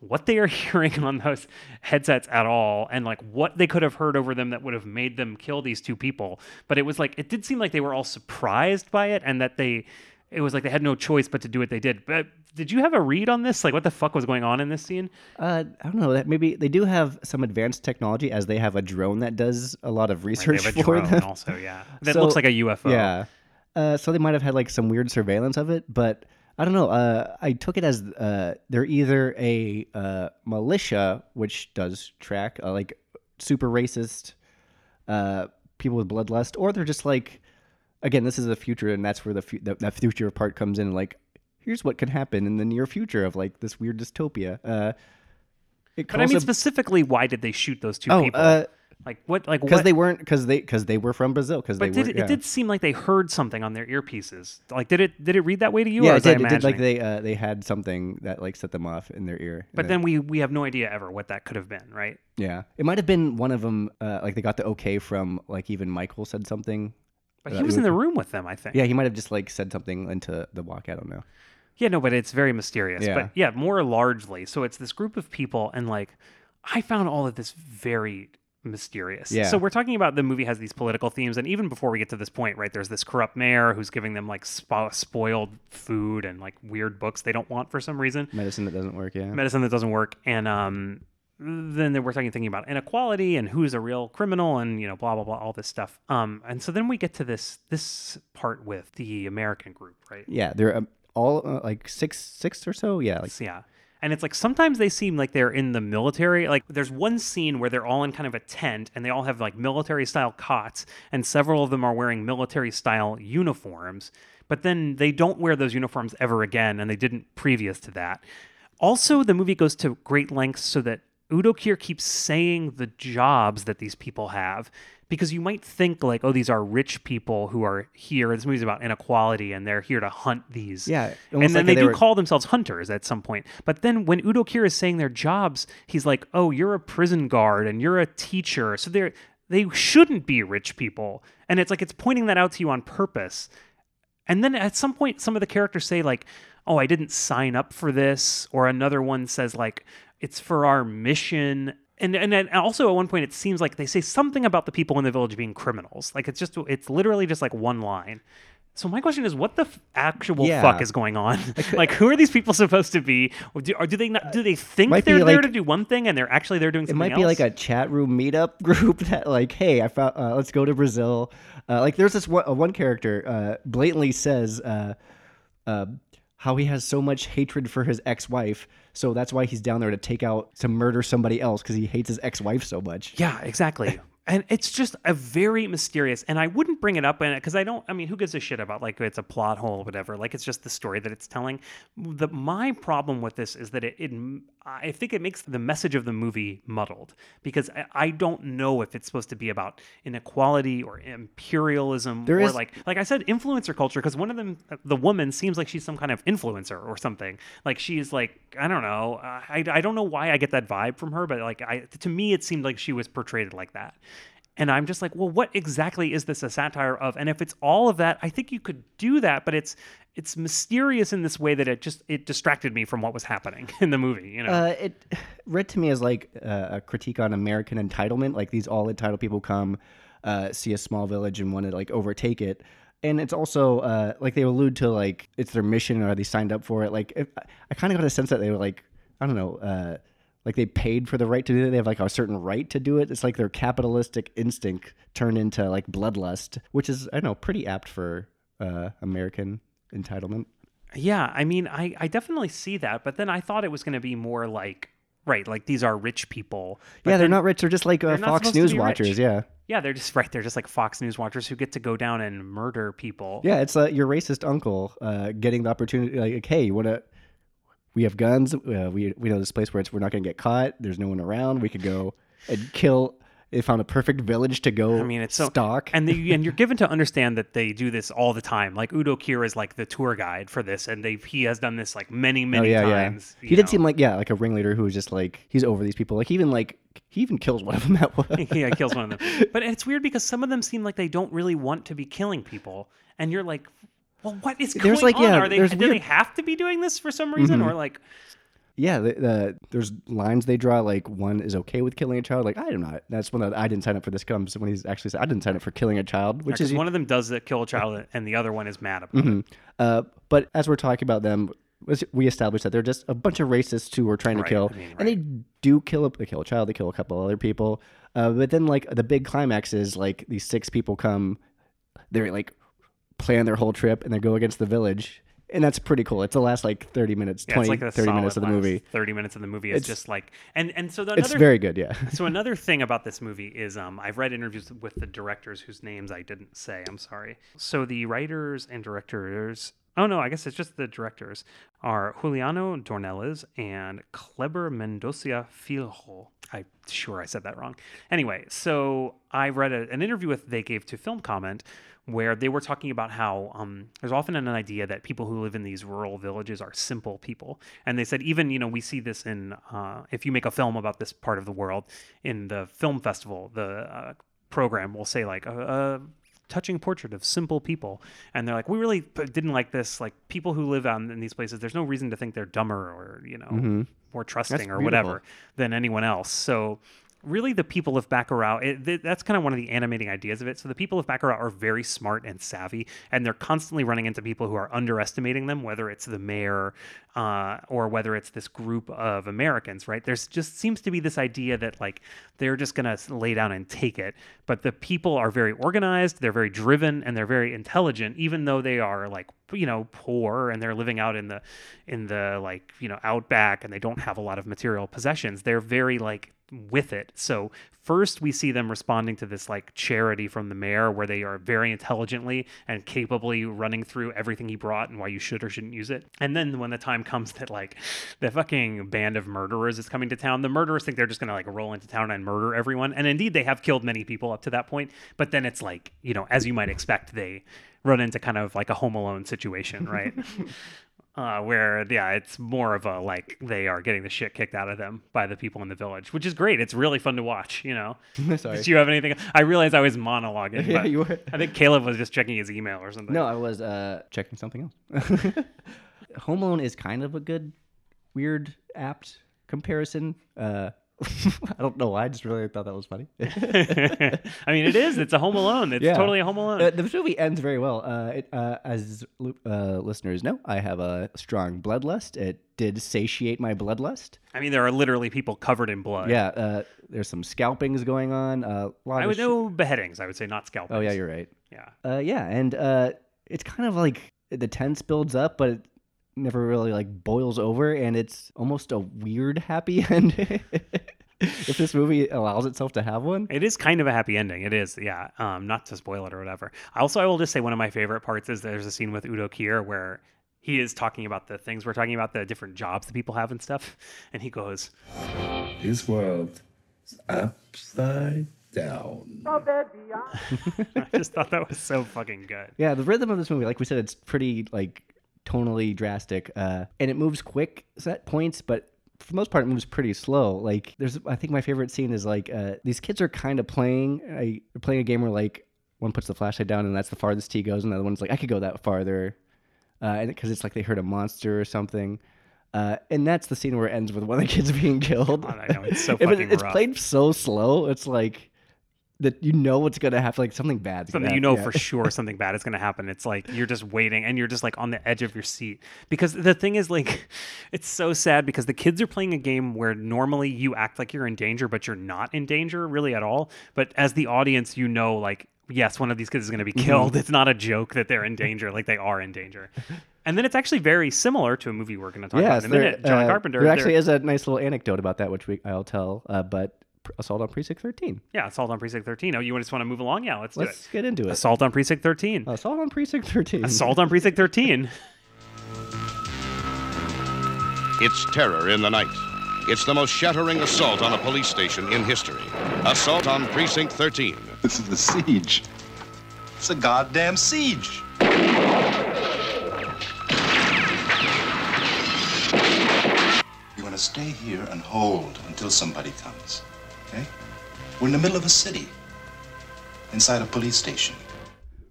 what they are [LAUGHS] hearing on those headsets at all and like what they could have heard over them that would have made them kill these two people but it was like it did seem like they were all surprised by it and that they it was like they had no choice but to do what they did but did you have a read on this like what the fuck was going on in this scene Uh, I don't know that maybe they do have some advanced technology as they have a drone that does a lot of Right, research they have a [LAUGHS] for drone them. also yeah [LAUGHS] that So- looks like a ufo Yeah. Uh, so they might have had like some weird surveillance of it, but I don't know. Uh, I took it as uh, they're either a uh, militia, which does track uh, like super racist uh, people with bloodlust, or they're just like, again, this is the future, and that's where the fu- that, that future part comes in. Like, here's what could happen in the near future of like this weird dystopia. Uh, It But I mean, also- specifically, why did they shoot those two Oh, people? uh, like what? Like because they weren't because they because they were from Brazil because they but did were yeah. it did seem like they heard something on their earpieces? Like, did it did it read that way to you? yeah or it did, it did like they uh, they had something that like set them off in their ear. But then we we have no idea ever what that could have been, right? yeah, it might have been one of them. Uh, like they got the okay from like even Michael said something. But Uh, he was in the room with them, I think. Yeah, he might have just like said something into the walk. I don't know. Yeah, no, but it's very mysterious. Yeah. But yeah, more largely. So it's this group of people, and like, I found all of this very mysterious. Yeah. So we're talking about the movie has these political themes, and even before we get to this point, right, there's this corrupt mayor who's giving them like spo- spoiled food and like weird books they don't want for some reason, Medicine that doesn't work. Yeah. medicine that doesn't work, and um. Then we're talking thinking about inequality and who's a real criminal and you know blah blah blah all this stuff. Um and so then we get to this this part with the American group, right? yeah, they're um, all uh, like six six or so. Yeah, like Yeah. And it's like sometimes they seem like they're in the military. Like there's one scene where they're all in kind of a tent and they all have like military style cots and several of them are wearing military style uniforms. But then they don't wear those uniforms ever again and they didn't previous to that. Also, the movie goes to great lengths so that Udo Kier keeps saying the jobs that these people have because you might think like, oh, these are rich people who are here. This movie's about inequality and they're here to hunt these. Yeah, and then like they, they do were- call themselves hunters at some point. But then when Udo Kier is saying their jobs, he's like, oh, you're a prison guard and you're a teacher. So they're they shouldn't be rich people. And it's like it's pointing that out to you on purpose. And then at some point, some of the characters say, like, oh, I didn't sign up for this. Or another one says, like, it's for our mission. And, and then also at one point, it seems like they say something about the people in the village being criminals. Like, it's just, it's literally just like one line. So my question is, what the f- actual Yeah. fuck is going on? like, [LAUGHS] who are these people supposed to be? Or do, or do they not? Do they think be they're there like- to do one thing and they're actually there doing something? it might else? be like a chat room meetup [LAUGHS] group that like, hey, I found uh, let's go to Brazil. Uh, like there's this one, uh, one character uh, blatantly says uh, uh, how he has so much hatred for his ex-wife, so that's why he's down there to take out to murder somebody else because he hates his ex-wife so much. Yeah, exactly. [LAUGHS] and it's just a very mysterious, and I wouldn't bring it up in it because I don't. I mean, who gives a shit about like it's a plot hole or whatever? Like it's just the story that it's telling. The my problem with this is that it, it I think it makes the message of the movie muddled because I, I don't know if it's supposed to be about inequality or imperialism There or is- like like I said, influencer culture. Because one of them, the woman, seems like she's some kind of influencer or something. Like she's like I don't know. I I don't know why I get that vibe from her, but like I to me it seemed like she was portrayed like that. And I'm just like, well, what exactly is this a satire of? And if it's all of that, I think you could do that, but it's it's mysterious in this way that it just it distracted me from what was happening [LAUGHS] in the movie. You know, Uh, it [SIGHS] read to me as like uh, a critique on American entitlement. Like these all entitled people come, uh, see a small village and want to like overtake it. And it's also uh, like they allude to like it's their mission or they signed up for it. Like I kind of got a sense that they were like I don't know, uh, like they paid for the right to do it. They have like a certain right to do it. It's like their capitalistic instinct turned into like bloodlust, which is I don't know pretty apt for uh, American entitlement. Yeah, I mean, I, I definitely see that, but then I thought it was going to be more like, right, like these are rich people. Yeah, they're then- not rich. They're just like uh, they're Fox News watchers. rich. Yeah. Yeah, they're just right. They're just like Fox News watchers who get to go down and murder people. Yeah, it's uh, your racist uncle uh, getting the opportunity. Like, hey, you want to? We have guns. Uh, we we know this place where it's we're not going to get caught. There's no one around. We could go and kill. They found a perfect village to go. I mean, it's so stock. and the, and you're [LAUGHS] given to understand that they do this all the time. Like Udo Kier is like the tour guide for this, and they he has done this like many oh many yeah, times. yeah. He did know. seem like yeah, like a ringleader who was just like he's over these people. Like he even like he even kills one of them [LAUGHS] at one. [LAUGHS] yeah, kills one of them. But it's weird because some of them seem like they don't really want to be killing people, and you're like, well, what is going There's, like, on? yeah, Are they do they have to be doing this for some reason, or like? Yeah, the, the, there's lines they draw. Like one is okay with killing a child. Like I am not. That's one that I didn't sign up for. This comes when he's actually said I didn't sign up for killing a child, which Because is one of them does that kill a child, and the other one is mad about it. Uh, but as we're talking about them, we established that they're just a bunch of racists who are trying Right, to kill, I mean, and they do kill a they kill a child, they kill a couple other people. Uh, but then like the big climax is like these six people come, they're like plan their whole trip and they go against the village, and that's pretty cool. It's the last like thirty minutes, Yeah, 20, it's like the 30 minutes of the movie. Thirty minutes of the movie is It's- just like, and and so the It's very good, yeah. [LAUGHS] so another thing about this movie is um, I've read interviews with the directors whose names I didn't say. I'm sorry. So the writers and directors Oh no, I guess it's just the directors are Juliano Dornelles and Kleber Mendoza Filho. I'm sure I said that wrong. Anyway, so I read a, an interview with they gave to Film Comment where they were talking about how um, there's often an idea that people who live in these rural villages are simple people, and they said even you know we see this in uh, if you make a film about this part of the world in the film festival, the uh, program will say like a, a touching portrait of simple people. And they're like we really didn't like this. Like people who live out in these places there's no reason to think they're dumber or you know more trusting or beautiful. whatever than anyone else. So really the people of Bacurau, it, th- that's kind of one of the animating ideas of it. So the people of Bacurau are very smart and savvy, and they're constantly running into people who are underestimating them, whether it's the mayor uh, or whether it's this group of Americans, right? There's just seems to be this idea that like they're just going to lay down and take it. But the people are very organized, they're very driven, and they're very intelligent, even though they are like you know poor and they're living out in the in the like you know outback and they don't have a lot of material possessions they're very like with it. So first we see them responding to this like charity from the mayor where they are very intelligently and capably running through everything he brought and why you should or shouldn't use it. And then when the time comes that like the fucking band of murderers is coming to town the murderers think they're just gonna like roll into town and murder everyone. And indeed they have killed many people up to that point but then it's like you know as you might expect they run into kind of like a home alone situation right [LAUGHS] uh, where yeah it's more of a like they are getting the shit kicked out of them by the people in the village which is great it's really fun to watch you know [LAUGHS] Sorry. did you have anything i realized i was monologuing [LAUGHS] Yeah, but you were. i think caleb was just checking his email or something No, I was uh, checking something else. [LAUGHS] Home Alone is kind of a good, weird, apt comparison. Uh, [LAUGHS] I don't know why. I just really thought that was funny. [LAUGHS] i mean it is it's a home alone it's Yeah. totally a home alone Uh, the movie ends very well. Uh, it, uh, as uh, listeners know, I have a strong bloodlust. It did satiate my bloodlust. i mean there are literally people covered in blood Yeah, uh, there's some scalpings going on. Uh, a lot i would sh- know beheadings i would say not scalpings Oh yeah, you're right. yeah Uh, yeah, and uh, it's kind of like the tense builds up, but it never really like boils over, and it's almost a weird happy [LAUGHS] end. [LAUGHS] if this movie allows itself to have one. It is kind of a happy ending. It is, yeah. Um, not to spoil it or whatever. Also, I will just say one of my favorite parts is there's a scene with Udo Kier where he is talking about the things we're talking about, the different jobs that people have and stuff, [LAUGHS] and he goes, This world is upside down. [LAUGHS] I just thought that was so fucking good. Yeah, the rhythm of this movie, like we said, it's pretty like tonally drastic, uh, and it moves quick at points, but for the most part, it moves pretty slow. Like, there's, I think my favorite scene is like uh, these kids are kind of playing, a, playing a game where like one puts the flashlight down and that's the farthest he goes, and the other one's like, I could go that farther, uh, and because it's like they heard a monster or something. Uh, and that's the scene where it ends with one of the kids [LAUGHS] being killed. God, I know, it's so [LAUGHS] fucking it's rough. played so slow. It's like that you know what's gonna happen. Like something bad. Something gonna you know happen. for sure something bad is going to happen. It's like you're just waiting and you're just like on the edge of your seat. Because the thing is, like, [LAUGHS] it's so sad because the kids are playing a game where normally you act like you're in danger, but you're not in danger really at all. But as the audience, you know, like, yes, one of these kids is going to be Mm-hmm. killed. It's not a joke that they're in danger. Like, they are in danger. And then it's actually very similar to a movie we're going to talk Yes, about in a minute. John uh, Carpenter. There actually is a nice little anecdote about that, which we, I'll tell. Uh, but Assault on Precinct 13. Yeah, Assault on Precinct 13. Oh, you just want to move along? Yeah, let's, Let's do get into it. it. Assault on Precinct 13. Assault on Precinct 13. Assault on Precinct 13. [LAUGHS] It's terror in the night. It's the most shattering assault on a police station in history. Assault on Precinct 13. This is the siege. It's a goddamn siege. You're gonna stay here and hold until somebody comes. Okay? We're in the middle of a city. Inside a police station.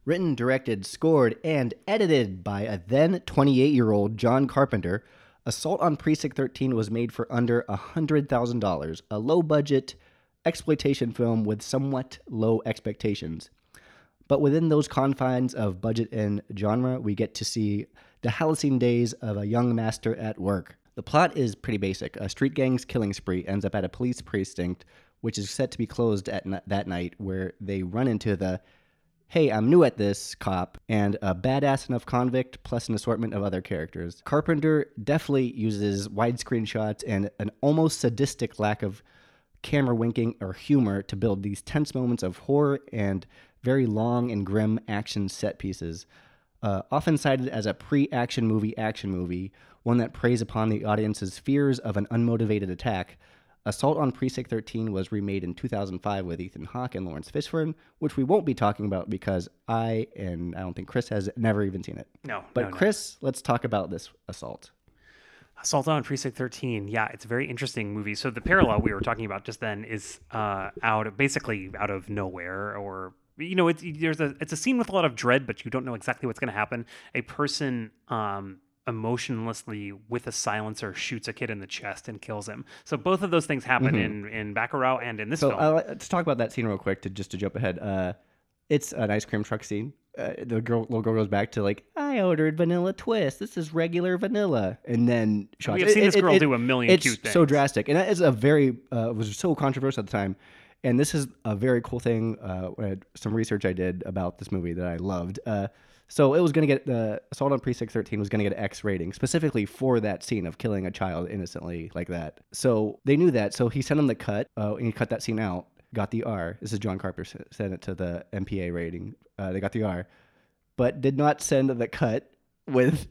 Written, directed, scored, and edited by a then 28 year old John Carpenter, Assault on Precinct 13 was made for under $100,000, a low budget exploitation film with somewhat low expectations. But within those confines of budget and genre, we get to see the halcyon days of a young master at work. The plot is pretty basic. A street gang's killing spree ends up at a police precinct, which is set to be closed at n- that night, where they run into the hey, I'm new at this cop, and a badass enough convict, plus an assortment of other characters. Carpenter definitely uses widescreen shots and an almost sadistic lack of camera winking or humor to build these tense moments of horror and very long and grim action set pieces. uh, often cited as a pre-action movie action movie, one that preys upon the audience's fears of an unmotivated attack. Assault on Precinct 13 was remade in 2005 with Ethan Hawke and Laurence Fishburne, which we won't be talking about because I and I don't think Chris has never even seen it. No, But no, no. Chris, let's talk about this assault. Assault on Precinct 13. Yeah, it's a very interesting movie. So the parallel we were talking about just then is uh, out of basically out of nowhere, or you know, it's there's a it's a scene with a lot of dread, but you don't know exactly what's going to happen. A person um, emotionlessly with a silencer shoots a kid in the chest and kills him. So both of those things happen in in Bacurau and in this So film. uh, let's talk about that scene real quick to just to jump ahead. Uh, it's an ice cream truck scene. Uh, the girl, little girl goes back to like, I ordered vanilla twist. This is regular vanilla, and then shots. We have seen this girl do a million it's cute so drastic, and that is a very uh, was so controversial at the time. And this is a very cool thing. Uh, some research I did about this movie that I loved. So it was going to get the Assault on Precinct 13 was going to get X rating specifically for that scene of killing a child innocently like that. So they knew that. So he sent them the cut, uh, and he cut that scene out. Got the R. This is John Carpenter sent it to the MPA rating. Uh, they got the R, but did not send the cut with.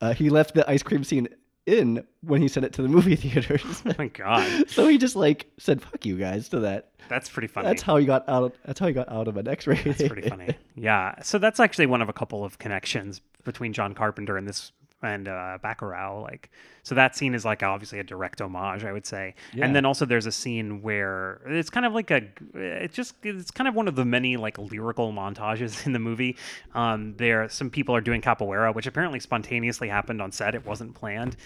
Uh, he left the ice cream scene in when he sent it to the movie [LAUGHS] theaters. oh my god, [LAUGHS] so he just like said "fuck you guys" to that. that's pretty funny. That's how he got out. That's how he got out of an X-ray. That's pretty funny. [LAUGHS] Yeah. So that's actually one of a couple of connections between John Carpenter and this and uh, Bacurau. Like, so that scene is like obviously a direct homage, I would say. Yeah. And then also there's a scene where it's kind of like a, it's just it's kind of one of the many like lyrical montages [LAUGHS] in the movie. Um, there, some people are doing capoeira, which apparently spontaneously happened on set. It wasn't planned.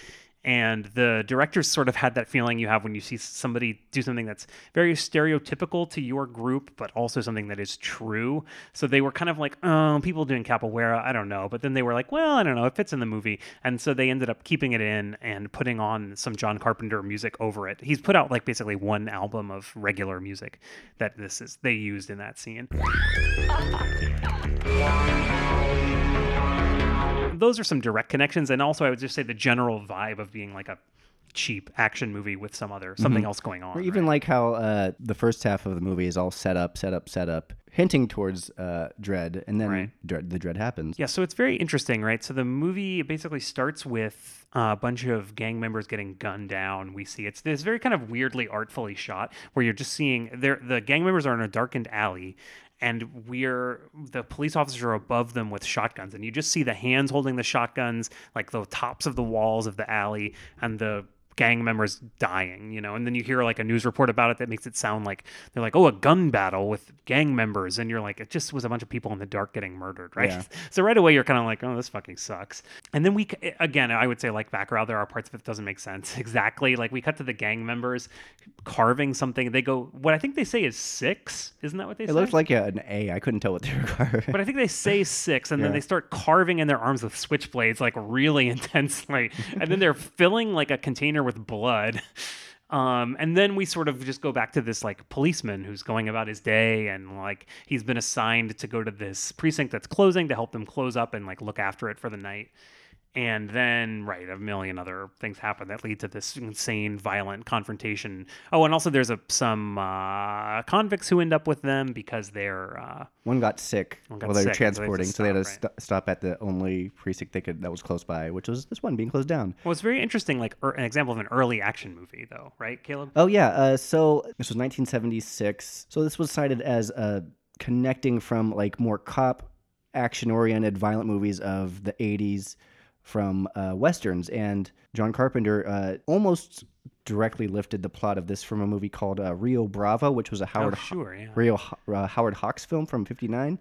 And the directors sort of had that feeling you have when you see somebody do something that's very stereotypical to your group, but also something that is true. So they were kind of like, oh, people doing capoeira, I don't know. But then they were like, well, I don't know, it fits in the movie. And so they ended up keeping it in and putting on some John Carpenter music over it. He's put out like basically one album of regular music that this is they used in that scene. [LAUGHS] those are some direct connections and also i would just say the general vibe of being like a cheap action movie with some other something else going on Or even like how uh, the first half of the movie is all set up, set up, set up, hinting towards uh, dread, and then Right. dread, the dread happens. Yeah, so it's very interesting, right? So the movie basically starts with a bunch of gang members getting gunned down. We see it's this very kind of weirdly artfully shot where you're just seeing the gang members are in a darkened alley and we're the police officers are above them with shotguns and you just see the hands holding the shotguns like the tops of the walls of the alley and the gang members dying, you know, and then you hear like a news report about it that makes it sound like they're like, oh, a gun battle with gang members, and you're like, it just was a bunch of people in the dark getting murdered, right? Yeah. [LAUGHS] So right away you're kind of like, oh, this fucking sucks. And then we again, I would say like Bacurau, there are parts of it that doesn't make sense [LAUGHS] exactly. Like we cut to the gang members carving something. They go, what I think they say is six, isn't that what they It say? It looked like a, an A. I couldn't tell what they [LAUGHS] were carving. but I think they say six, and then they start carving in their arms with switchblades, like really intensely, and then they're filling like a container with blood. Um, and then we sort of just go back to this like policeman who's going about his day, and like he's been assigned to go to this precinct that's closing to help them close up and like look after it for the night. And then, right, a million other things happen that lead to this insane, violent confrontation. Oh, and also there's a, some uh, convicts who end up with them because they're uh, One got sick One got while they were sick, and so they had to transporting, so they had to stop, st- stop at the only precinct they could that was close by, which was this one being closed down. Well, it's very interesting, like er, an example of an early action movie, though, right, Caleb? Oh yeah, uh, so this was 1976. So this was cited as uh, connecting from like more cop action-oriented violent movies of the 80s from uh, westerns, and John Carpenter uh, almost directly lifted the plot of this from a movie called uh, Rio Bravo, which was a Howard Ho- sure, yeah. Rio uh, Howard Hawks film from '59.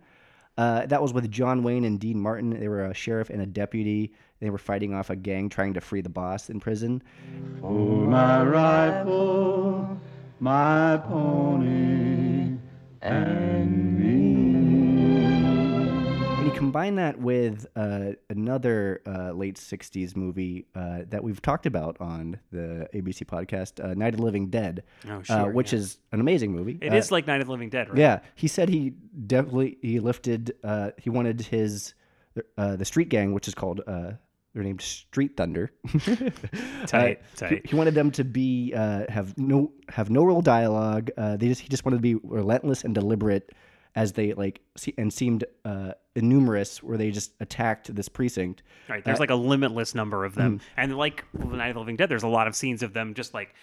Uh, that was with John Wayne and Dean Martin. They were a sheriff and a deputy. They were fighting off a gang trying to free the boss in prison. my rifle, my pony, and And you combine that with uh, another uh, late 60s movie uh, that we've talked about on the ABC podcast, uh, Night of the Living Dead, Oh, uh, sure, which yeah. is an amazing movie. It Uh, is like Night of the Living Dead, right? Yeah, he said he definitely he lifted. Uh, he wanted his uh, the street gang, which is called uh, they're named Street Thunder. Tight, [LAUGHS] tight. He, he wanted them to be uh, have no have no real dialogue. Uh, they just he just wanted to be relentless and deliberate. As they like see, and seemed uh, numerous, where they just attacked this precinct. Right. There's Uh, like a limitless number of them. Mhm. And like the Night of the Living Dead, there's a lot of scenes of them just like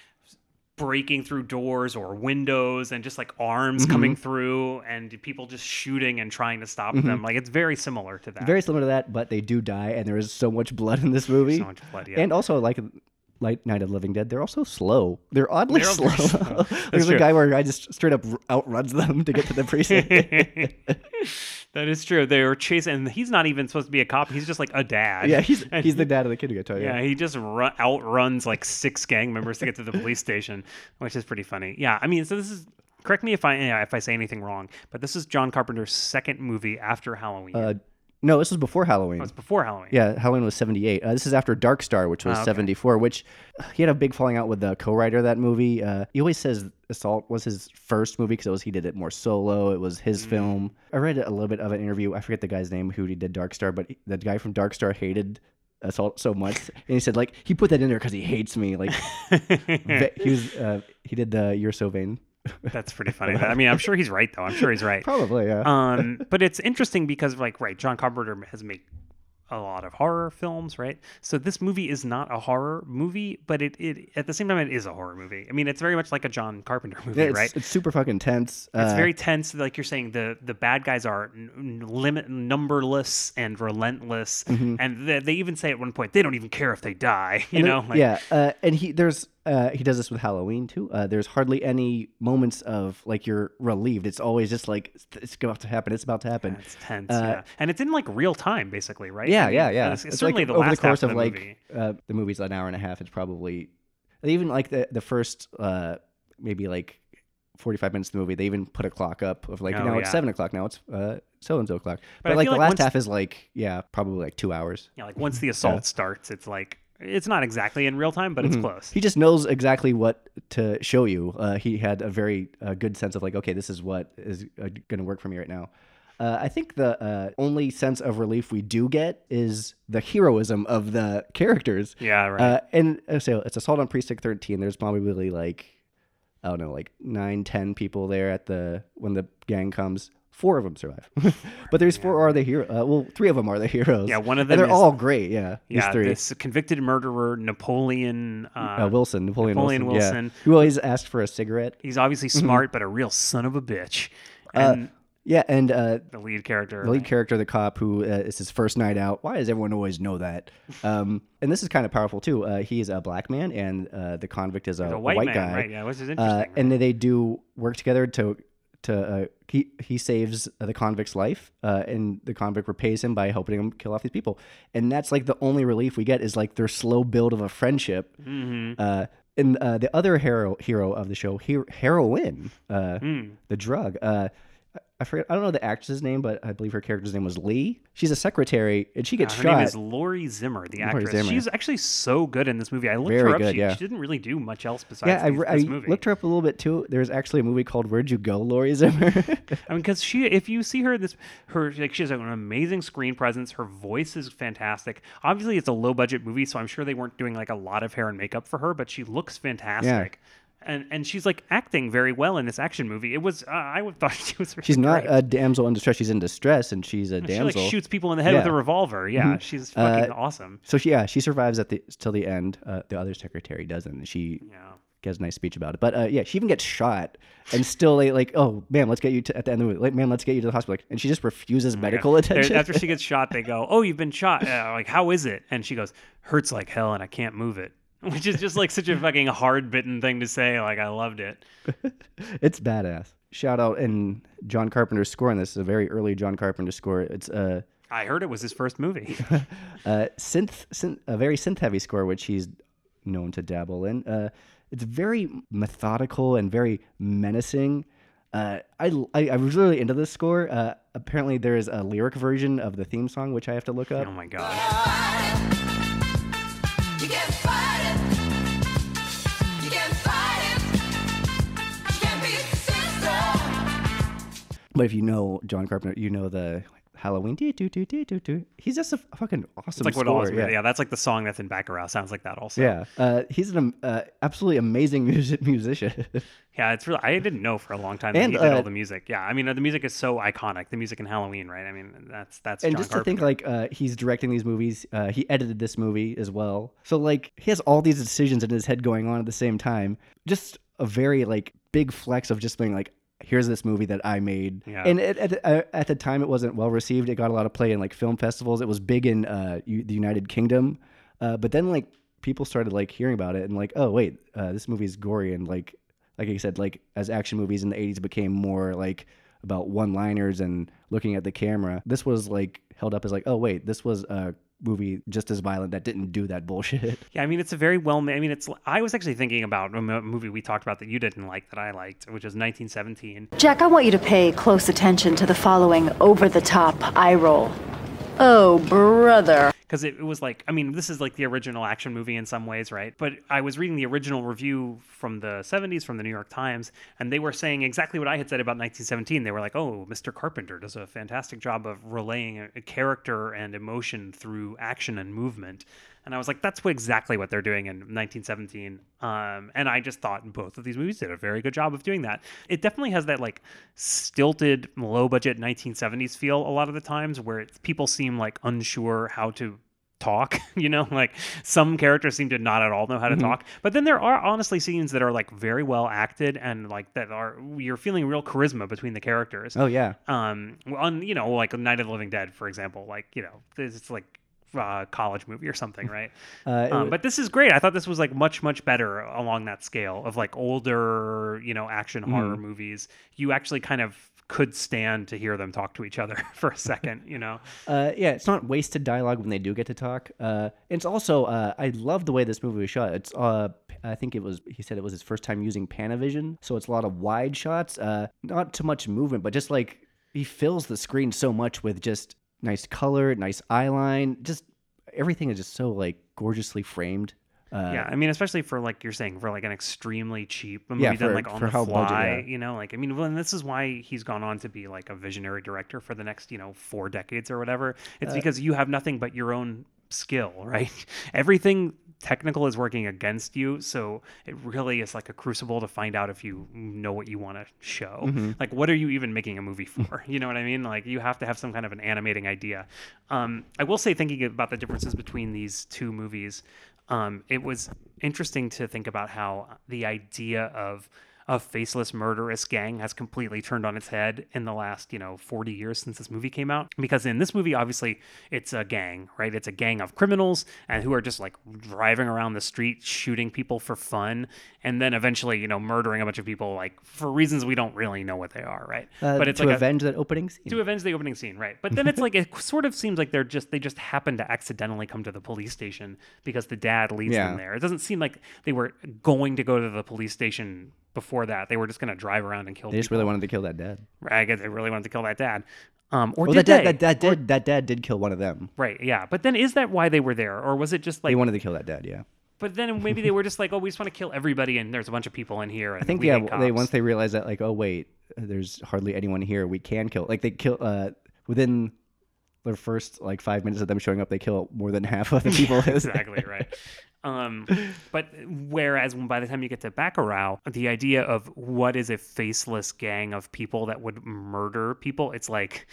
breaking through doors or windows and just like arms Mhm. coming through and people just shooting and trying to stop Mhm. them. Like it's very similar to that. Very similar to that, but they do die, and there is so much blood in this movie. So much blood, yeah. And also, like Night of the Living Dead, they're also slow. They're oddly They're slow. slow. [LAUGHS] There's a guy where a guy just straight up outruns them to get to the precinct. [LAUGHS] that is true. They were chasing, and he's not even supposed to be a cop. He's just like a dad. yeah, he's And he's the dad of the kid who got told. Yeah, Yeah, he just run, outruns like six gang members to get to the police station, which is pretty funny. Yeah, I mean, so this is correct me if I yeah, if I say anything wrong, but this is John Carpenter's second movie after Halloween. Uh, no, this was before Halloween. oh, it's before Halloween. Yeah, Halloween was 78. Uh, this is after Dark Star, which was Ah, okay. 74, which uh, he had a big falling out with the co-writer of that movie. Uh, he always says Assault was his first movie because it was he did it more solo. It was Mm. his film. I read a little bit of an interview. I forget the guy's name who he did Dark Star, but he- the guy from Dark Star hated Assault so much, [LAUGHS] and he said like he put that in there because he hates me. Like [LAUGHS] he was uh, he did the You're So Vain. That's pretty funny. I mean, I'm sure he's right though. I'm sure he's right. Probably, yeah. Um, but it's interesting because like right, John Carpenter has made a lot of horror films, right? So this movie is not a horror movie, but it, it at the same time it is a horror movie. I mean, it's very much like a John Carpenter movie, it's, right? it's super fucking tense. It's Uh, very tense, like you're saying. the The bad guys are n- limit numberless and relentless, Mhm. and they, they even say at one point they don't even care if they die. [LAUGHS] You And know, like, yeah, uh, and he there's uh, he does this with Halloween too. Uh, there's hardly any moments of like you're relieved. It's always just like it's, about to happen. It's about to happen. It's tense, Uh, yeah, and it's in like real time, basically, right? Yeah, I mean, yeah, yeah. It's, It's certainly like the over last the course half of, the like movie. uh, the movie's an hour and a half. It's probably even like the the first uh, maybe like 45 minutes of the movie. They even put a clock up of like Oh, now it's seven o'clock. Now it's uh, so and so o'clock. But But, like the like last half is like yeah, probably like two hours. Yeah, like once the assault [LAUGHS] starts, it's like it's not exactly in real time, but it's Mhm. close. He just knows exactly what to show you. Uh, he had a very uh, good sense of like, okay, this is what is uh, going to work for me right now. Uh, I think the uh, only sense of relief we do get is the heroism of the characters. Yeah, right. Uh, and uh, so it's Assault on Precinct 13. There's probably like, I don't know, like nine, ten people there at the when the gang comes. Four of them survive, [LAUGHS] but there's four are the hero. Uh, well, three of them are the heroes. Yeah, one of And them they're is- all great. Yeah, these yeah, three. this convicted murderer Napoleon uh, Uh, Wilson, Napoleon, Napoleon Wilson, Wilson. yeah. who always asked for a cigarette. He's obviously Mhm. smart, but a real son of a bitch. Uh, And yeah, and uh, the lead character, the lead character, the cop, who uh, is his first night out. Why does everyone always know that? Um, and this is kind of powerful too. Uh, he is a black man, and uh, the convict is a, a white man, guy. right, yeah, which is interesting, and they do work together to to uh, he he saves the convict's life, uh, and the convict repays him by helping him kill off these people. And that's like the only relief we get is like their slow build of a friendship. Mhm. Uh, and uh, the other hero hero of the show, her- heroin, uh, Mm. the drug. Uh, I forget. I don't know the actress's name, but I believe her character's name was Lee. She's a secretary, and she Uh, gets her shot. name is Laurie Zimmer, the Laurie actress. Zimmer. She's actually so good in this movie. I looked Very her up. good, she, yeah. she didn't really do much else besides yeah, I, these- I this movie. looked her up a little bit too. There's actually a movie called "Where'd You Go, Laurie Zimmer." [LAUGHS] I mean, because she, if you see her, in this her like she has an amazing screen presence. Her voice is fantastic. Obviously, it's a low budget movie, so I'm sure they weren't doing like a lot of hair and makeup for her, but she looks fantastic. And and she's like acting very well in this action movie. It was uh, I would [LAUGHS] thought she was. Really she's not great. a damsel in distress. She's in distress, and she's a damsel. She like shoots people in the head with a revolver. Yeah, Mhm. she's fucking Uh, awesome. So she, yeah, she survives at the till the end. Uh, the other secretary doesn't. and She gives a nice speech about it. But uh, yeah, she even gets shot, and still like, oh man, let's get you to at the end of the movie. Like, man, let's get you to the hospital. And she just refuses medical They're- attention. After she gets [LAUGHS] shot, they go, "Oh, you've been shot. Uh, like, how is it?" And she goes, "Hurts like hell, and I can't move it." [LAUGHS] Which is just like such a [LAUGHS] fucking hard bitten thing to say. Like, I loved it. [LAUGHS] it's badass. Shout out and John Carpenter's score on this is a very early John Carpenter score. It's uh, I heard it was his first movie. uh, synth, synth, a very synth heavy score, which he's known to dabble in. Uh, it's very methodical and very menacing. Uh, I, I I was really into this score. Uh, apparently, there is a lyric version of the theme song, which I have to look up. Oh my god! But if you know John Carpenter, you know the Halloween. Doo, doo, doo, doo, doo, doo. He's just a fucking awesome It's like what score. yeah. yeah, that's like the song that's in Bacurau. Sounds like that also. Yeah, uh, he's an uh, absolutely amazing [LAUGHS] music musician. Yeah, it's really. I didn't know for a long time that And, he did uh, all the music. Yeah, I mean, the music is so iconic. The music in Halloween, right? I mean, that's that's. and John just to think, like, uh, he's directing these movies. Uh, he edited this movie as well. So, like, he has all these decisions in his head going on at the same time. Just a very like big flex of just being like, here's this movie that I made. Yeah. And at, at, uh, at the time, it wasn't well received. It got a lot of play in like film festivals. It was big in uh, U- the United Kingdom. Uh, but then like people started like hearing about it and like, oh wait, uh, this movie is gory and like like I said, like as action movies in the '80s became more like about one-liners and looking at the camera. This was like held up as like, oh wait, this was a movie just as violent that didn't do that bullshit. [LAUGHS] Yeah, I mean, it's a very well. ma- I mean, it's. I was actually thinking about a movie we talked about that you didn't like that I liked, which was 1917. Jack, I want you to pay close attention to the following over the top eye roll. Oh, brother. Because it, it was like i mean this is like the original action movie in some ways right? But i was reading the original review from the 70s from the new york times and they were saying exactly what i had said about 1917 they were like oh mr carpenter does a fantastic job of relaying a, a character and emotion through action and movement and i was like that's what, exactly what they're doing in 1917 um, and i just thought both of these movies did a very good job of doing that. It definitely has that like stilted low budget 1970s feel a lot of the times where it, people seem like unsure how to talk [LAUGHS] you know? Like some characters seem to not at all know how to Mhm. talk. But then there are honestly scenes that are like very well acted and like that are you're feeling real charisma between the characters. Oh, yeah. um on you know like night of the living dead for example like you know it's like uh, college movie or something right [LAUGHS] Uh, um, but this is great i thought this was like much much better along that scale of like older you know action horror Mhm. movies you actually kind of could stand to hear them talk to each other [LAUGHS] for a second you know Uh, yeah, it's not wasted dialogue when they do get to talk. Uh, it's also uh, I love the way this movie was shot. It's uh, I think it was he said it was his first time using Panavision, so it's a lot of wide shots. Uh, not too much movement, but just like he fills the screen so much with just nice color, nice eye line, just everything is just so like gorgeously framed. Uh, yeah, I mean, especially for like you're saying, for like an extremely cheap movie Yeah, done like on for the how fly, budget, yeah. you know, like I mean, well, and this is why he's gone on to be like a visionary director for the next, you know, four decades or whatever. It's Uh, because you have nothing but your own skill, [LAUGHS] right? Everything technical is working against you, so it really is like a crucible to find out if you know what you want to show. Mhm. Like, what are you even making a movie for? [LAUGHS] you know what I mean? Like, you have to have some kind of an animating idea. Um, I will say, thinking about the differences between these two movies, um, it was interesting to think about how the idea of a faceless murderous gang has completely turned on its head in the last you know 40 years since this movie came out because in this movie obviously it's a gang right it's a gang of criminals and who are just like driving around the street shooting people for fun and then eventually you know murdering a bunch of people like for reasons we don't really know what they are right uh, but it's to like a- avenge that opening scene. to avenge the opening scene, right? But then it's like it sort of seems like they're just they just happen to accidentally come to the police station because the dad leads Yeah. them there. It doesn't seem like they were going to go to the police station before that. They were just going to drive around and kill. They just people. really wanted to kill that dad. Right, I guess they really wanted to kill that dad. Um, or well, did that they? dad, that, that did that dad did kill one of them. Right, yeah. But then is that why they were there, or was it just like? they wanted to kill that dad. Yeah. But then maybe they were just like, oh, we just want to kill everybody, and there's a bunch of people in here. [LAUGHS] And I think we yeah. They once they realized that like oh wait, there's hardly anyone here. We can kill. Like they kill uh within their first like five minutes of them showing up, they kill more than half of the [LAUGHS] people. exactly right. Um, [LAUGHS] but whereas by the time you get to Bacurau, the idea of what is a faceless gang of people that would murder people, it's like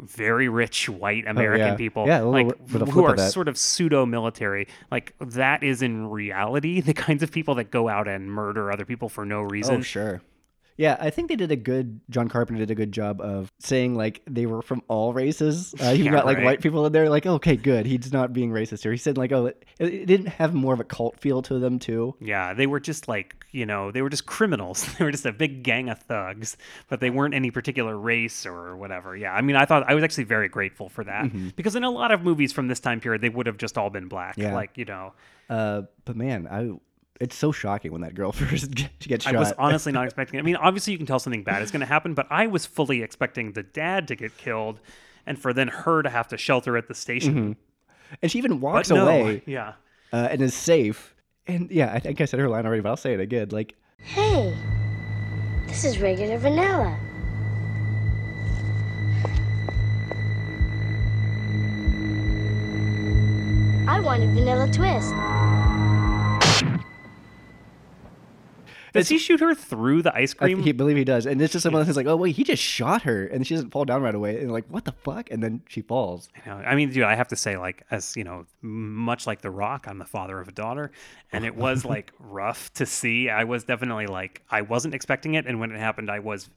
very rich white American Oh, yeah. people, Yeah, like who flip of are sort of pseudo military. Like that is in reality [LAUGHS] the kinds of people that go out and murder other people for no reason. Oh sure. Yeah, I think they did a good. John Carpenter did a good job of saying like they were from all races. Uh, you Yeah, got like right. white people in there. Like okay, good. He's not being racist here. He said like oh, it, it didn't have more of a cult feel to them too. Yeah, they were just like, you know, they were just criminals. [LAUGHS] They were just a big gang of thugs, but they weren't any particular race or whatever. Yeah, I mean, I thought I was actually very grateful for that Mhm. because in a lot of movies from this time period, they would have just all been black. Yeah. Like, you know, Uh, but man, I it's so shocking when that girl [LAUGHS] first gets shot. I was honestly not [LAUGHS] expecting it. I mean, obviously you can tell something bad is going to happen, but I was fully expecting the dad to get killed and for then her to have to shelter at the station. Mm-hmm. And she even walks no, away. Yeah. Uh, and is safe. And yeah, I think I said her line already, but I'll say it again. Like, hey, this is regular vanilla. I want a vanilla twist. Does he shoot her through the ice cream? I he, believe he does, and it's just someone who's like, "Oh wait, he just shot her," and she doesn't fall down right away, and like, "What the fuck?" And then she falls. You know, I mean, dude, I have to say, like, as you know, much like The Rock, I'm the father of a daughter, and it was [LAUGHS] like rough to see. I was definitely like, I wasn't expecting it, and when it happened, I was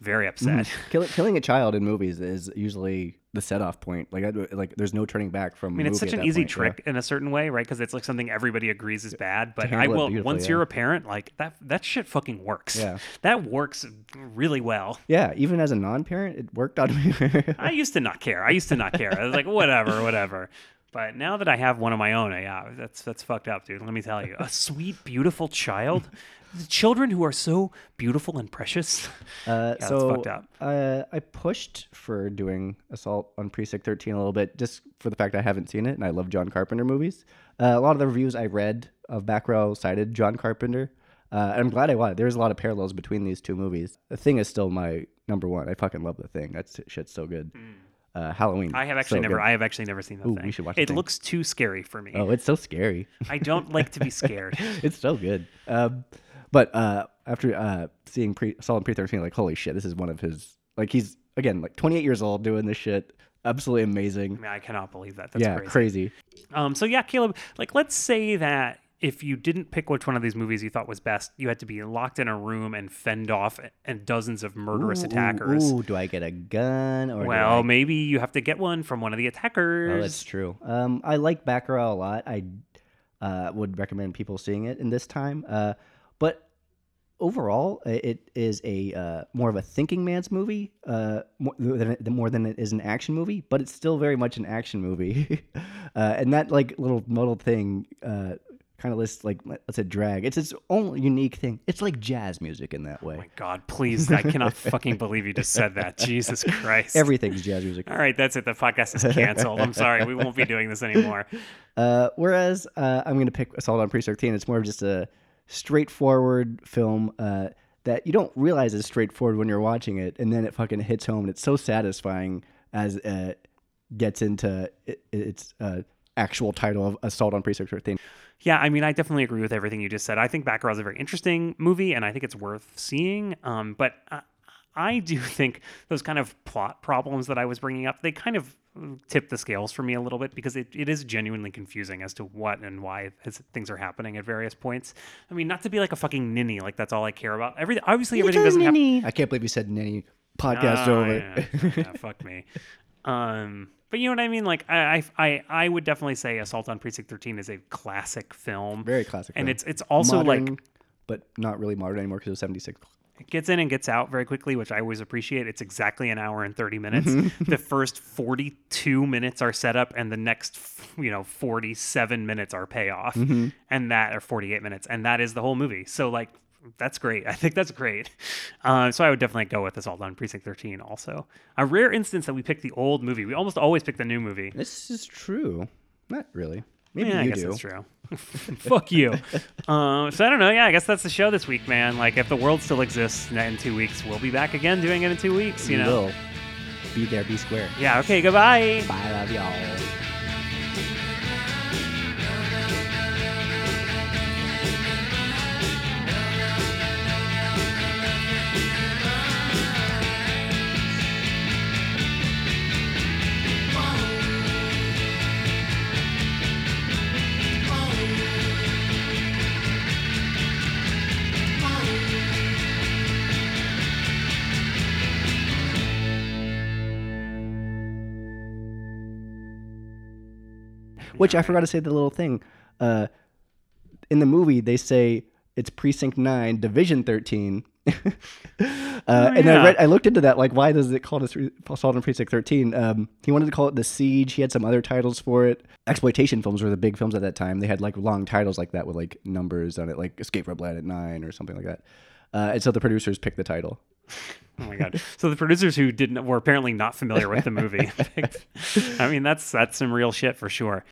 very upset. Mhm. Killing, killing a child in movies is usually the set off point. Like, I, like there's no turning back from. I mean, it's such an easy point, yeah. trick in a certain way, right? Because it's like something everybody agrees is bad. But I will once yeah. you're a parent, like that that shit fucking works. Yeah. that works really well. Yeah, even as a non-parent, it worked on me. [LAUGHS] I used to not care. I used to not care. I was like, whatever, whatever. But now that I have one of my own, yeah, that's that's fucked up, dude. Let me tell you, a sweet, beautiful child, the children who are so beautiful and precious. [LAUGHS] Uh, yeah, so fucked up. Uh, I pushed for doing Assault on Precinct 13 a little bit, just for the fact I haven't seen it, and I love John Carpenter movies. Uh, a lot of the reviews I read of Bacurau cited John Carpenter. Uh, and I'm glad I was. There's a lot of parallels between these two movies. The Thing is still my number one. I fucking love The Thing. That shit's so good. Uh, Halloween. I have actually so never. good. I have actually never seen the Ooh, thing. we should watch it looks too scary for me. Oh, it's so scary. I don't like to be [LAUGHS] scared. it's so good. Um, but uh, after uh, seeing pre on Pre thirteen, like holy shit, this is one of his like he's again like 28 years old doing this shit. Absolutely amazing. I mean, I cannot believe that. That's yeah, crazy. crazy. Um, so yeah, Caleb, like let's say that if you didn't pick which one of these movies you thought was best, you had to be locked in a room and fend off and dozens of murderous Ooh, attackers. Ooh, do I get a gun or well, I- maybe you have to get one from one of the attackers. Oh, that's true. Um, I like Bacurau a lot. I uh, would recommend people seeing it in this time. Uh, overall, it is a uh, more of a thinking man's movie uh, more than, more than it is an action movie. But it's still very much an action movie. [LAUGHS] uh, and that like little modal thing. Uh, Kind of lists like let's say drag. It's its own unique thing. It's like jazz music in that way. Oh my God, please! I cannot [LAUGHS] fucking believe you just said that. Jesus Christ! Everything's jazz music. All right, that's it. The podcast is canceled. I'm sorry. We won't be doing this anymore. [LAUGHS] Uh, whereas uh, I'm going to pick Assault on Precinct 13. It's more of just a straightforward film uh, that you don't realize is straightforward when you're watching it, and then it fucking hits home, and it's so satisfying as it gets into it, its uh, actual title of Assault on Precinct 13. Yeah, I mean, I definitely agree with everything you just said. I think Bacurau is a very interesting movie, and I think it's worth seeing. Um, but I, I do [LAUGHS] think those kind of plot problems that I was bringing up, they kind of tip the scales for me a little bit because it, it is genuinely confusing as to what and why his, things are happening at various points. I mean, not to be like a fucking ninny, like that's all I care about. Every obviously everything doesn't have I can't believe you said ninny. podcast Oh, over. yeah. Yeah, fuck me. Um, but you know what I mean? Like I, I, I, I would definitely say Assault on Precinct 13 is a classic film. Very classic. And film. it's it's also like but not really modern anymore because it was 76. It gets in and gets out very quickly, which I always appreciate. It's exactly an hour and 30 [LAUGHS] minutes. Mm-hmm. the first 42 minutes are set up, and the next, you know, 47 minutes are payoff. Mhm. And that are 48 minutes. And that is the whole movie. So, like, that's great. [LAUGHS] I think that's great. Uh, so I would definitely go with Assault on Precinct 13 also. A rare instance that we pick the old movie. We almost always pick the new movie. This is true. Not really. Maybe yeah, I guess do. that's true. [LAUGHS] Fuck you. Uh, so I don't know. Yeah, I guess that's the show this week, man. Like, if the world still exists in two weeks, we'll be back again doing it in two weeks. You We know. will. Be there, be square. Yeah. Okay. Goodbye. Bye, love y'all. Which I forgot to say the little thing. Uh, in the movie, they say it's Precinct Nine, Division Thirteen. [LAUGHS] uh, And I read, I looked into that. Like, why does it call it Assault on Precinct Thirteen? Um, he wanted to call it The Siege. He had some other titles for it. Exploitation films were the big films at that time. They had like long titles like that with like numbers on it, like Escape from Planet Nine or something like that. Uh, and so the producers picked the title. Oh my god! So the producers who didn't were apparently not familiar with the movie. [LAUGHS] I mean, that's that's some real shit for sure.